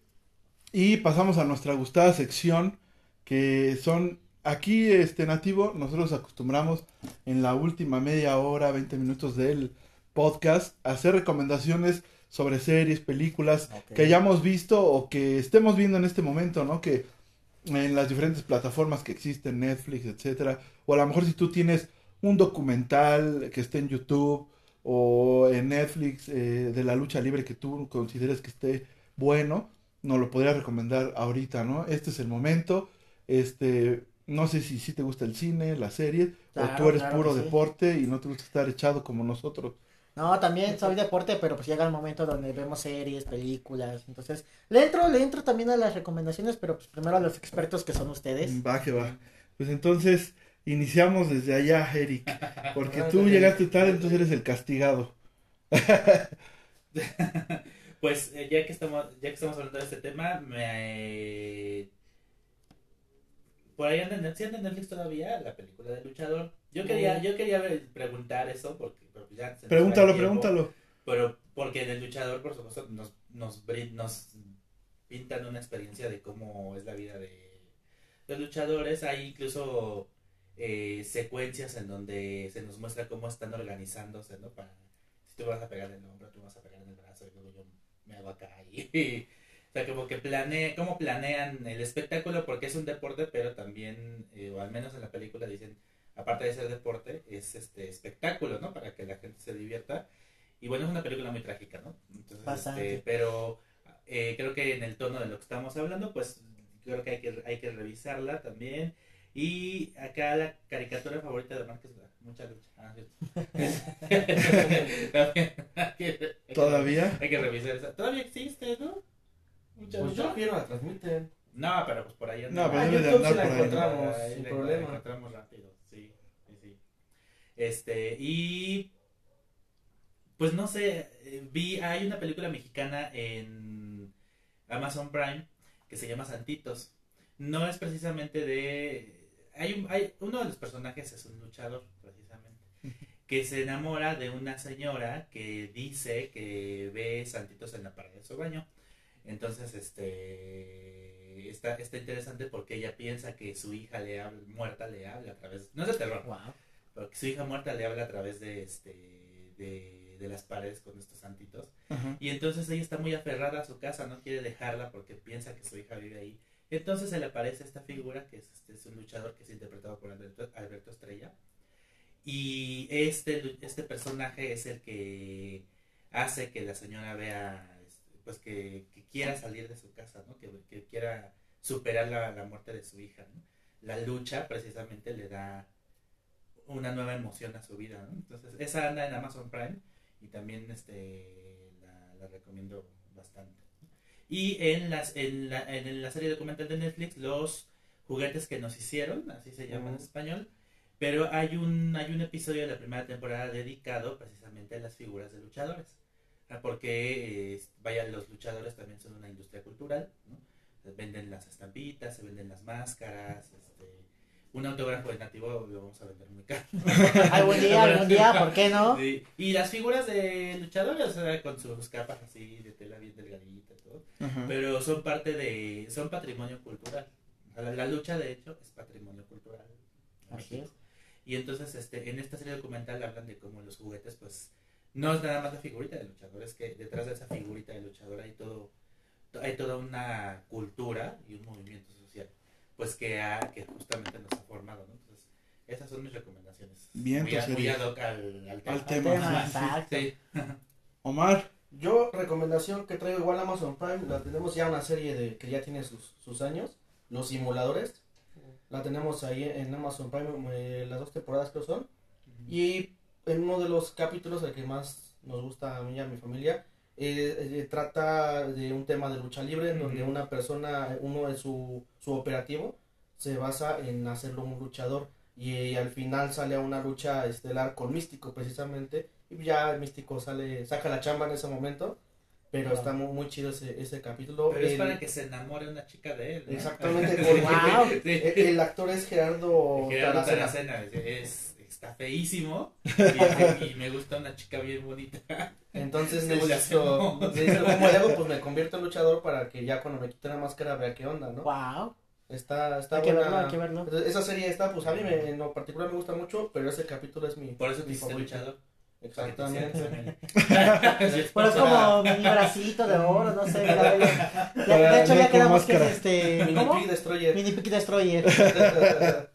y pasamos a nuestra gustada sección que son aquí este nativo, nosotros acostumbramos en la última media hora, 20 minutos del podcast a hacer recomendaciones sobre series, películas que hayamos visto o que estemos viendo en este momento, ¿no? Que en las diferentes plataformas que existen, Netflix, etcétera, o a lo mejor si tú tienes un documental que esté en YouTube o en Netflix eh, de la lucha libre que tú consideres que esté bueno, nos lo podrías recomendar ahorita, ¿no? Este es el momento. Este, no sé si, si te gusta el cine, la serie, o tú eres claro puro sí. deporte y no te gusta estar echado como nosotros. No, también soy deporte, pero pues llega el momento donde vemos series, películas, entonces le entro, le entro también a las recomendaciones, pero pues primero a los expertos que son ustedes. Va que va. Pues entonces iniciamos desde allá, Eric, porque tú llegaste tarde, entonces eres el castigado. Pues eh, ya que estamos ya que estamos hablando de este tema, me por ahí anda en Net- ¿sí anda en Netflix todavía la película de luchador. Yo quería yo quería preguntar eso porque pero ya se Pregúntalo, tiempo. pregúntalo. Pero porque en el luchador, por supuesto, nos, nos, nos pintan una experiencia de cómo es la vida de los luchadores. Hay incluso eh, secuencias en donde se nos muestra cómo están organizándose, ¿no? Para, si tú vas a pegar en el hombro, tú vas a pegar en el brazo y luego yo me hago acá. Y, o sea, como que planea, cómo planean el espectáculo, porque es un deporte, pero también, eh, o al menos en la película dicen, aparte de ser deporte, es este espectáculo, ¿no? Para que la gente se divierta. Y bueno, es una película muy trágica, ¿no? Entonces, Bastante. este, pero eh, creo que en el tono de lo que estamos hablando, pues creo que hay que, hay que revisarla también. Y acá la caricatura favorita de Márquez, mucha lucha. Ah, ¿Todavía? Hay que revisar esa. Todavía existe, ¿no? Mucha Pues yo lucha. quiero la transmiten. No, pero pues por ahí No, anda. pero Ah, debe de YouTube andar por ahí. encontramos Ahí sin la- problema. encontramos rápido, sí, sí, sí. Este, y pues no sé, eh, vi, hay una película mexicana en Amazon Prime que se llama Santitos. No es precisamente de... Hay, un- hay uno de los personajes es un luchador, precisamente, que se enamora de una señora que dice que ve santitos en la pared de su baño. Entonces, este está, está interesante porque ella piensa que su hija le habla, muerta le habla a través, no es de terror, Wow. porque su hija muerta le habla a través de este de, de las paredes con estos santitos. Y entonces ella está muy aferrada a su casa, no quiere dejarla porque piensa que su hija vive ahí. Entonces se le aparece esta figura que es, este, es un luchador que es interpretado por Alberto, Alberto Estrella. Y este, este personaje es el que hace que la señora vea, este, pues que, quiera salir de su casa, ¿no? que, quiera superar la, la muerte de su hija. La lucha precisamente le da una nueva emoción a su vida. Entonces, esa anda en Amazon Prime y también este la recomiendo bastante. Y en las en la, en la serie documental de Netflix, los juguetes que nos hicieron, así se llama en Ujú. español, pero hay un hay un episodio de la primera temporada dedicado precisamente a las figuras de luchadores. Ah, Porque eh, vaya, los luchadores también son una industria cultural, ¿no? Venden las estampitas, se venden las máscaras, este, un autógrafo de nativo lo vamos a vender muy caro. Algún día, algún día, ¿por qué no? Sí, Y las figuras de luchadores, o sea, con sus capas así de tela bien delgadita y todo. Ajá. Pero son parte de. son patrimonio cultural. La, la lucha, de hecho, es patrimonio cultural. Así México. Y entonces, este, en esta serie documental hablan de cómo los juguetes, pues, no es nada más la figurita de luchador, es que detrás de esa figurita de luchador hay todo, hay toda una cultura y un movimiento social, pues que ha, que justamente nos ha formado, ¿no? Entonces, esas son mis recomendaciones. Bien, muy, muy ad hoc al, al tema. Al tema, tema. Sí. Omar, Yo, recomendación que traigo igual a Amazon Prime, la tenemos ya una serie de que ya tiene sus, sus años, Los Simuladores. La tenemos ahí en Amazon Prime, eh, las dos temporadas creo son. Y en uno de los capítulos, el que más nos gusta a mí y a mi familia, eh, eh, trata de un tema de lucha libre, en donde una persona, uno de su, su operativo, se basa en hacerlo un luchador. Y, al final sale a una lucha estelar con Místico, precisamente. Y ya el Místico sale, saca la chamba en ese momento. Pero está muy, muy chido ese, ese capítulo. Pero es para que se enamore una chica de él. ¿no? Exactamente, Wow. Sí. el, el actor es Gerardo, Gerardo Taracena. Taracena, es, está feísimo y, y me gusta una chica bien bonita. Entonces necesito, necesito como le hago, pues me convierto en luchador para que ya cuando me quite la máscara vea qué onda, ¿no? Wow. Está, está Hay que buena. verlo, hay que verlo. Esa serie está, pues a mí me, en lo particular me gusta mucho, pero ese capítulo es mi, Por eso te mi hiciste favorito. luchador. Exactamente. Pero es como mi bracito de oro, no sé. ya- ya- ya- Para de hecho, ya quedamos que es este. Mini Destroyer. Mini Destroyer.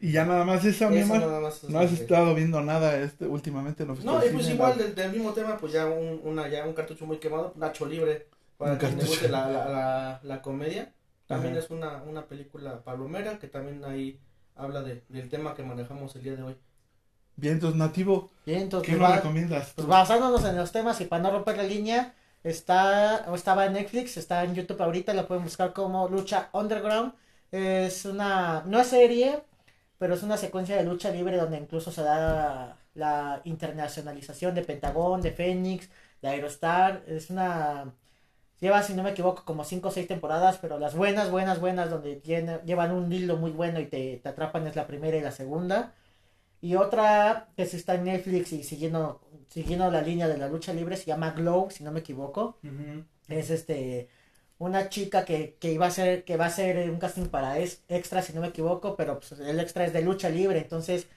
y ya nada más eso, mi No has estado viendo nada este últimamente en los No, y pues igual del, del mismo tema, pues ya un, una, ya un cartucho muy quemado, Nacho Libre, para que cartucho. guste la, la, la, la comedia. También Ajá. es una, una película palomera que también ahí habla de, del tema que manejamos el día de hoy. Vientos nativo. ¿Qué pues, nos va- recomiendas? pues basándonos en los temas y para no romper la línea, está, o estaba en Netflix, está en YouTube ahorita, la pueden buscar como Lucha Underground. Es una, no es serie, pero es una secuencia de lucha libre donde incluso se da la internacionalización de Pentagón, de Fénix, de Aerostar. Es una, lleva, si no me equivoco, como 5 o 6 temporadas, pero las buenas, buenas, buenas, donde tiene- llevan un hilo muy bueno y te, te atrapan es la primera y la segunda. Y otra que sí está en Netflix y siguiendo, siguiendo la línea de la lucha libre se llama Glow, si no me equivoco. Es este una chica que, que iba a ser, que va a ser un casting para es, extra, si no me equivoco, pero pues, el extra es de lucha libre, entonces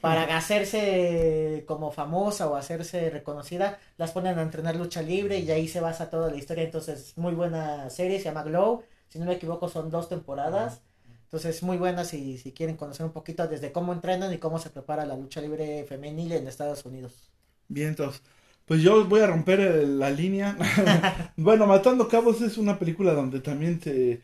para hacerse como famosa o hacerse reconocida, las ponen a entrenar lucha libre y ahí se basa toda la historia, entonces muy buena serie, se llama Glow, si no me equivoco son dos temporadas, entonces muy buena si, si quieren conocer un poquito desde cómo entrenan y cómo se prepara la lucha libre femenil en Estados Unidos. Vientos. Pues yo voy a romper el- la línea. bueno, Matando Cabos es una película donde también se,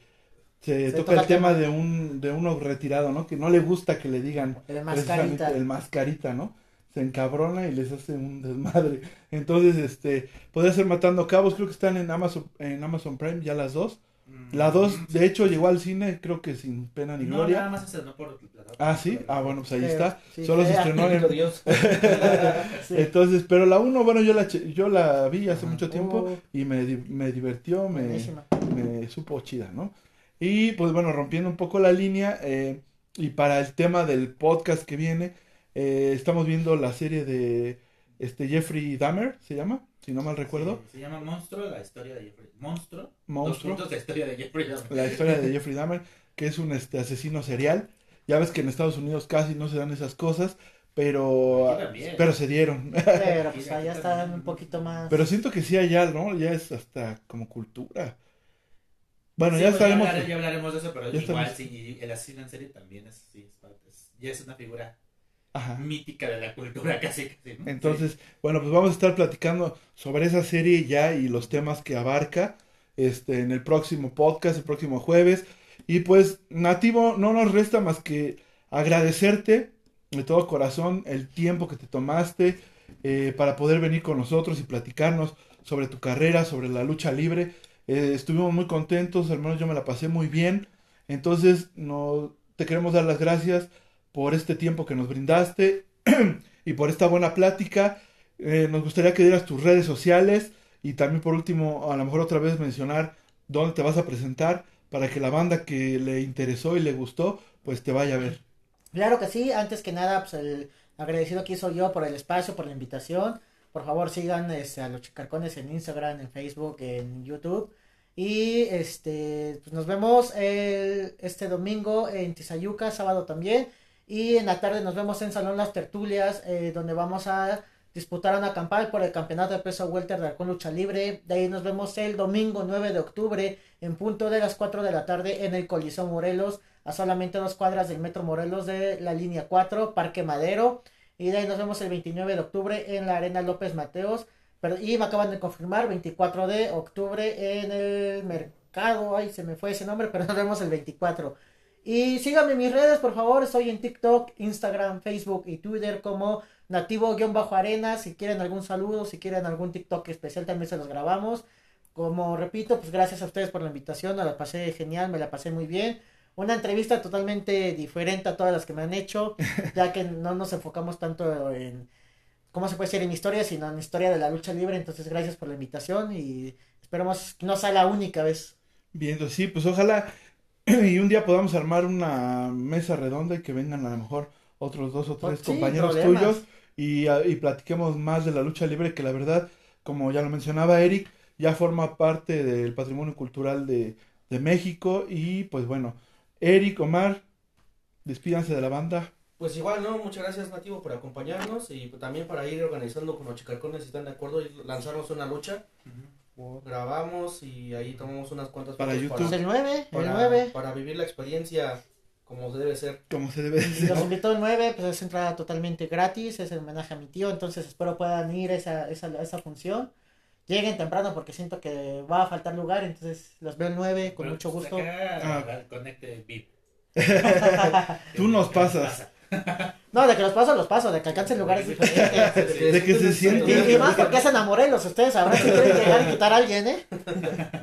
se, Se toca, toca el tema tema. de un de uno retirado, ¿no? Que no le gusta que le digan El mascarita. el mascarita, ¿no? Se encabrona y les hace un desmadre. Entonces, este, podría ser Matando Cabos, creo que están en Amazon en Amazon Prime ya las dos. La dos, de hecho, llegó al cine, creo que sin pena ni No, gloria. nada más se estrenó por. Ah, sí. Ah, bueno, pues ahí Sí, está. sí, Solo se estrenó en, Dios. Sí. Entonces, pero la 1, bueno, yo la, yo la vi hace mucho tiempo Oh, y me, me divirtió, me, me supo chida, ¿no? Y pues bueno, rompiendo un poco la línea, eh, y para el tema del podcast que viene, Eh, estamos viendo la serie de este Jeffrey Dahmer, se llama, si no mal recuerdo. Sí, se llama Monstruo, la historia de Jeffrey. Monstruo. Monstruo. Dos puntos, la historia de Jeffrey Dahmer. La historia de Jeffrey Dahmer, que es un este, asesino serial. Ya ves que en Estados Unidos casi no se dan esas cosas, pero, pero se dieron. Pero pues allá están un poquito más. Pero siento que sí allá, ¿no? Ya es hasta como cultura. Bueno, Sí, ya pues, sabemos. hablaré- ya hablaremos de eso, pero igual estamos- sí, el asesino en serie también es, sí, es parte- es- ya es una figura Ajá. mítica de la cultura casi. casi ¿no? Entonces, bueno, pues vamos a estar platicando sobre esa serie ya y los temas que abarca este en el próximo podcast, el próximo jueves. Y pues, Nativo, no nos resta más que agradecerte de todo corazón el tiempo que te tomaste eh, para poder venir con nosotros y platicarnos sobre tu carrera, sobre la lucha libre. Eh, estuvimos muy contentos, al menos yo me la pasé muy bien. Entonces, no, te queremos dar las gracias por este tiempo que nos brindaste y por esta buena plática. Eh, nos gustaría que dieras tus redes sociales y también por último, a lo mejor otra vez mencionar dónde te vas a presentar para que la banda que le interesó y le gustó, pues te vaya a ver. Claro que sí, antes que nada, pues el agradecido aquí soy yo por el espacio, por la invitación. Por favor, sigan este, a los chicarcones en Instagram, en Facebook, en YouTube. Y este, pues nos vemos el- este domingo en Tizayuca, sábado también. Y en la tarde nos vemos en Salón Las Tertulias, eh, donde vamos a disputar una campaña por el campeonato de peso welter de Halcón Lucha Libre. De ahí nos vemos el domingo 9 de octubre en punto de las 4 de la tarde en el Coliseo Morelos a solamente dos cuadras del Metro Morelos de la línea 4, Parque Madero. Y de ahí nos vemos el 29 de octubre en la Arena López Mateos. Y me acaban de confirmar, 24 de octubre en el mercado. Ay, se me fue ese nombre, pero nos vemos el 24. Y síganme en mis redes, por favor. Estoy en TikTok, Instagram, Facebook y Twitter como nativo-arena. Si quieren algún saludo, si quieren algún TikTok especial, también se los grabamos. Como repito, pues gracias a ustedes por la invitación. Me la pasé genial, me la pasé muy bien una entrevista totalmente diferente a todas las que me han hecho, ya que no nos enfocamos tanto en, ¿cómo se puede decir? En historia, sino en historia de la lucha libre. Entonces, gracias por la invitación y esperemos que no sea la única vez. Viendo, sí, pues ojalá y un día podamos armar una mesa redonda y que vengan a lo mejor otros dos o tres Sí, compañeros problemas. tuyos y, ah, y platiquemos más de la lucha libre que la verdad, como ya lo mencionaba Eric, ya forma parte del patrimonio cultural de, de México y pues bueno, Eric, Omar, despídanse de la banda. Pues igual, ¿no? Muchas gracias, Nativo, por acompañarnos y también para ir organizando con los chicarcones si están de acuerdo y lanzarnos una lucha. Grabamos y ahí tomamos unas cuantas Para YouTube. Pues el 9, el para, 9. para vivir la experiencia como debe ser. Como se debe Y decir. los invito el 9, pues es entrada totalmente gratis, es el homenaje a mi tío, entonces espero puedan ir a esa, esa, esa función. Lleguen temprano porque siento que va a faltar lugar, entonces los veo el 9 con Pero, mucho gusto. acá, Ah. Conecte VIP. Tú nos pasas. No, de que los paso, los paso, de que alcancen lugares diferentes. De que se siente- Y, y más porque hacen a Morelos, ustedes sabrán si quieren llegar y quitar a alguien, ¿eh?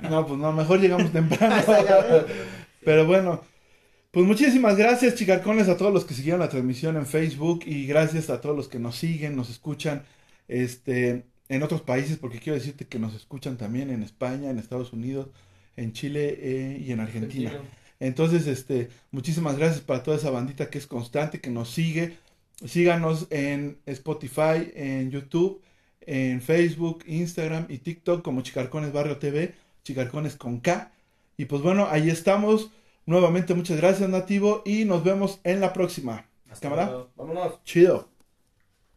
No, pues no, mejor llegamos temprano. Pero bueno, pues muchísimas gracias, chicarcones, a todos los que siguieron la transmisión en Facebook y gracias a todos los que nos siguen, nos escuchan este, en otros países, porque quiero decirte que nos escuchan también en España, en Estados Unidos, en Chile eh, y en Argentina. Entonces, este, muchísimas gracias para toda esa bandita que es constante, que nos sigue. Síganos en Spotify, en YouTube, en Facebook, Instagram y TikTok como Chicarcones Barrio TV, Chicarcones con K. Y pues bueno, ahí estamos. Nuevamente muchas gracias Nativo y nos vemos en la próxima. Hasta Cámara. luego. Vámonos. Chido.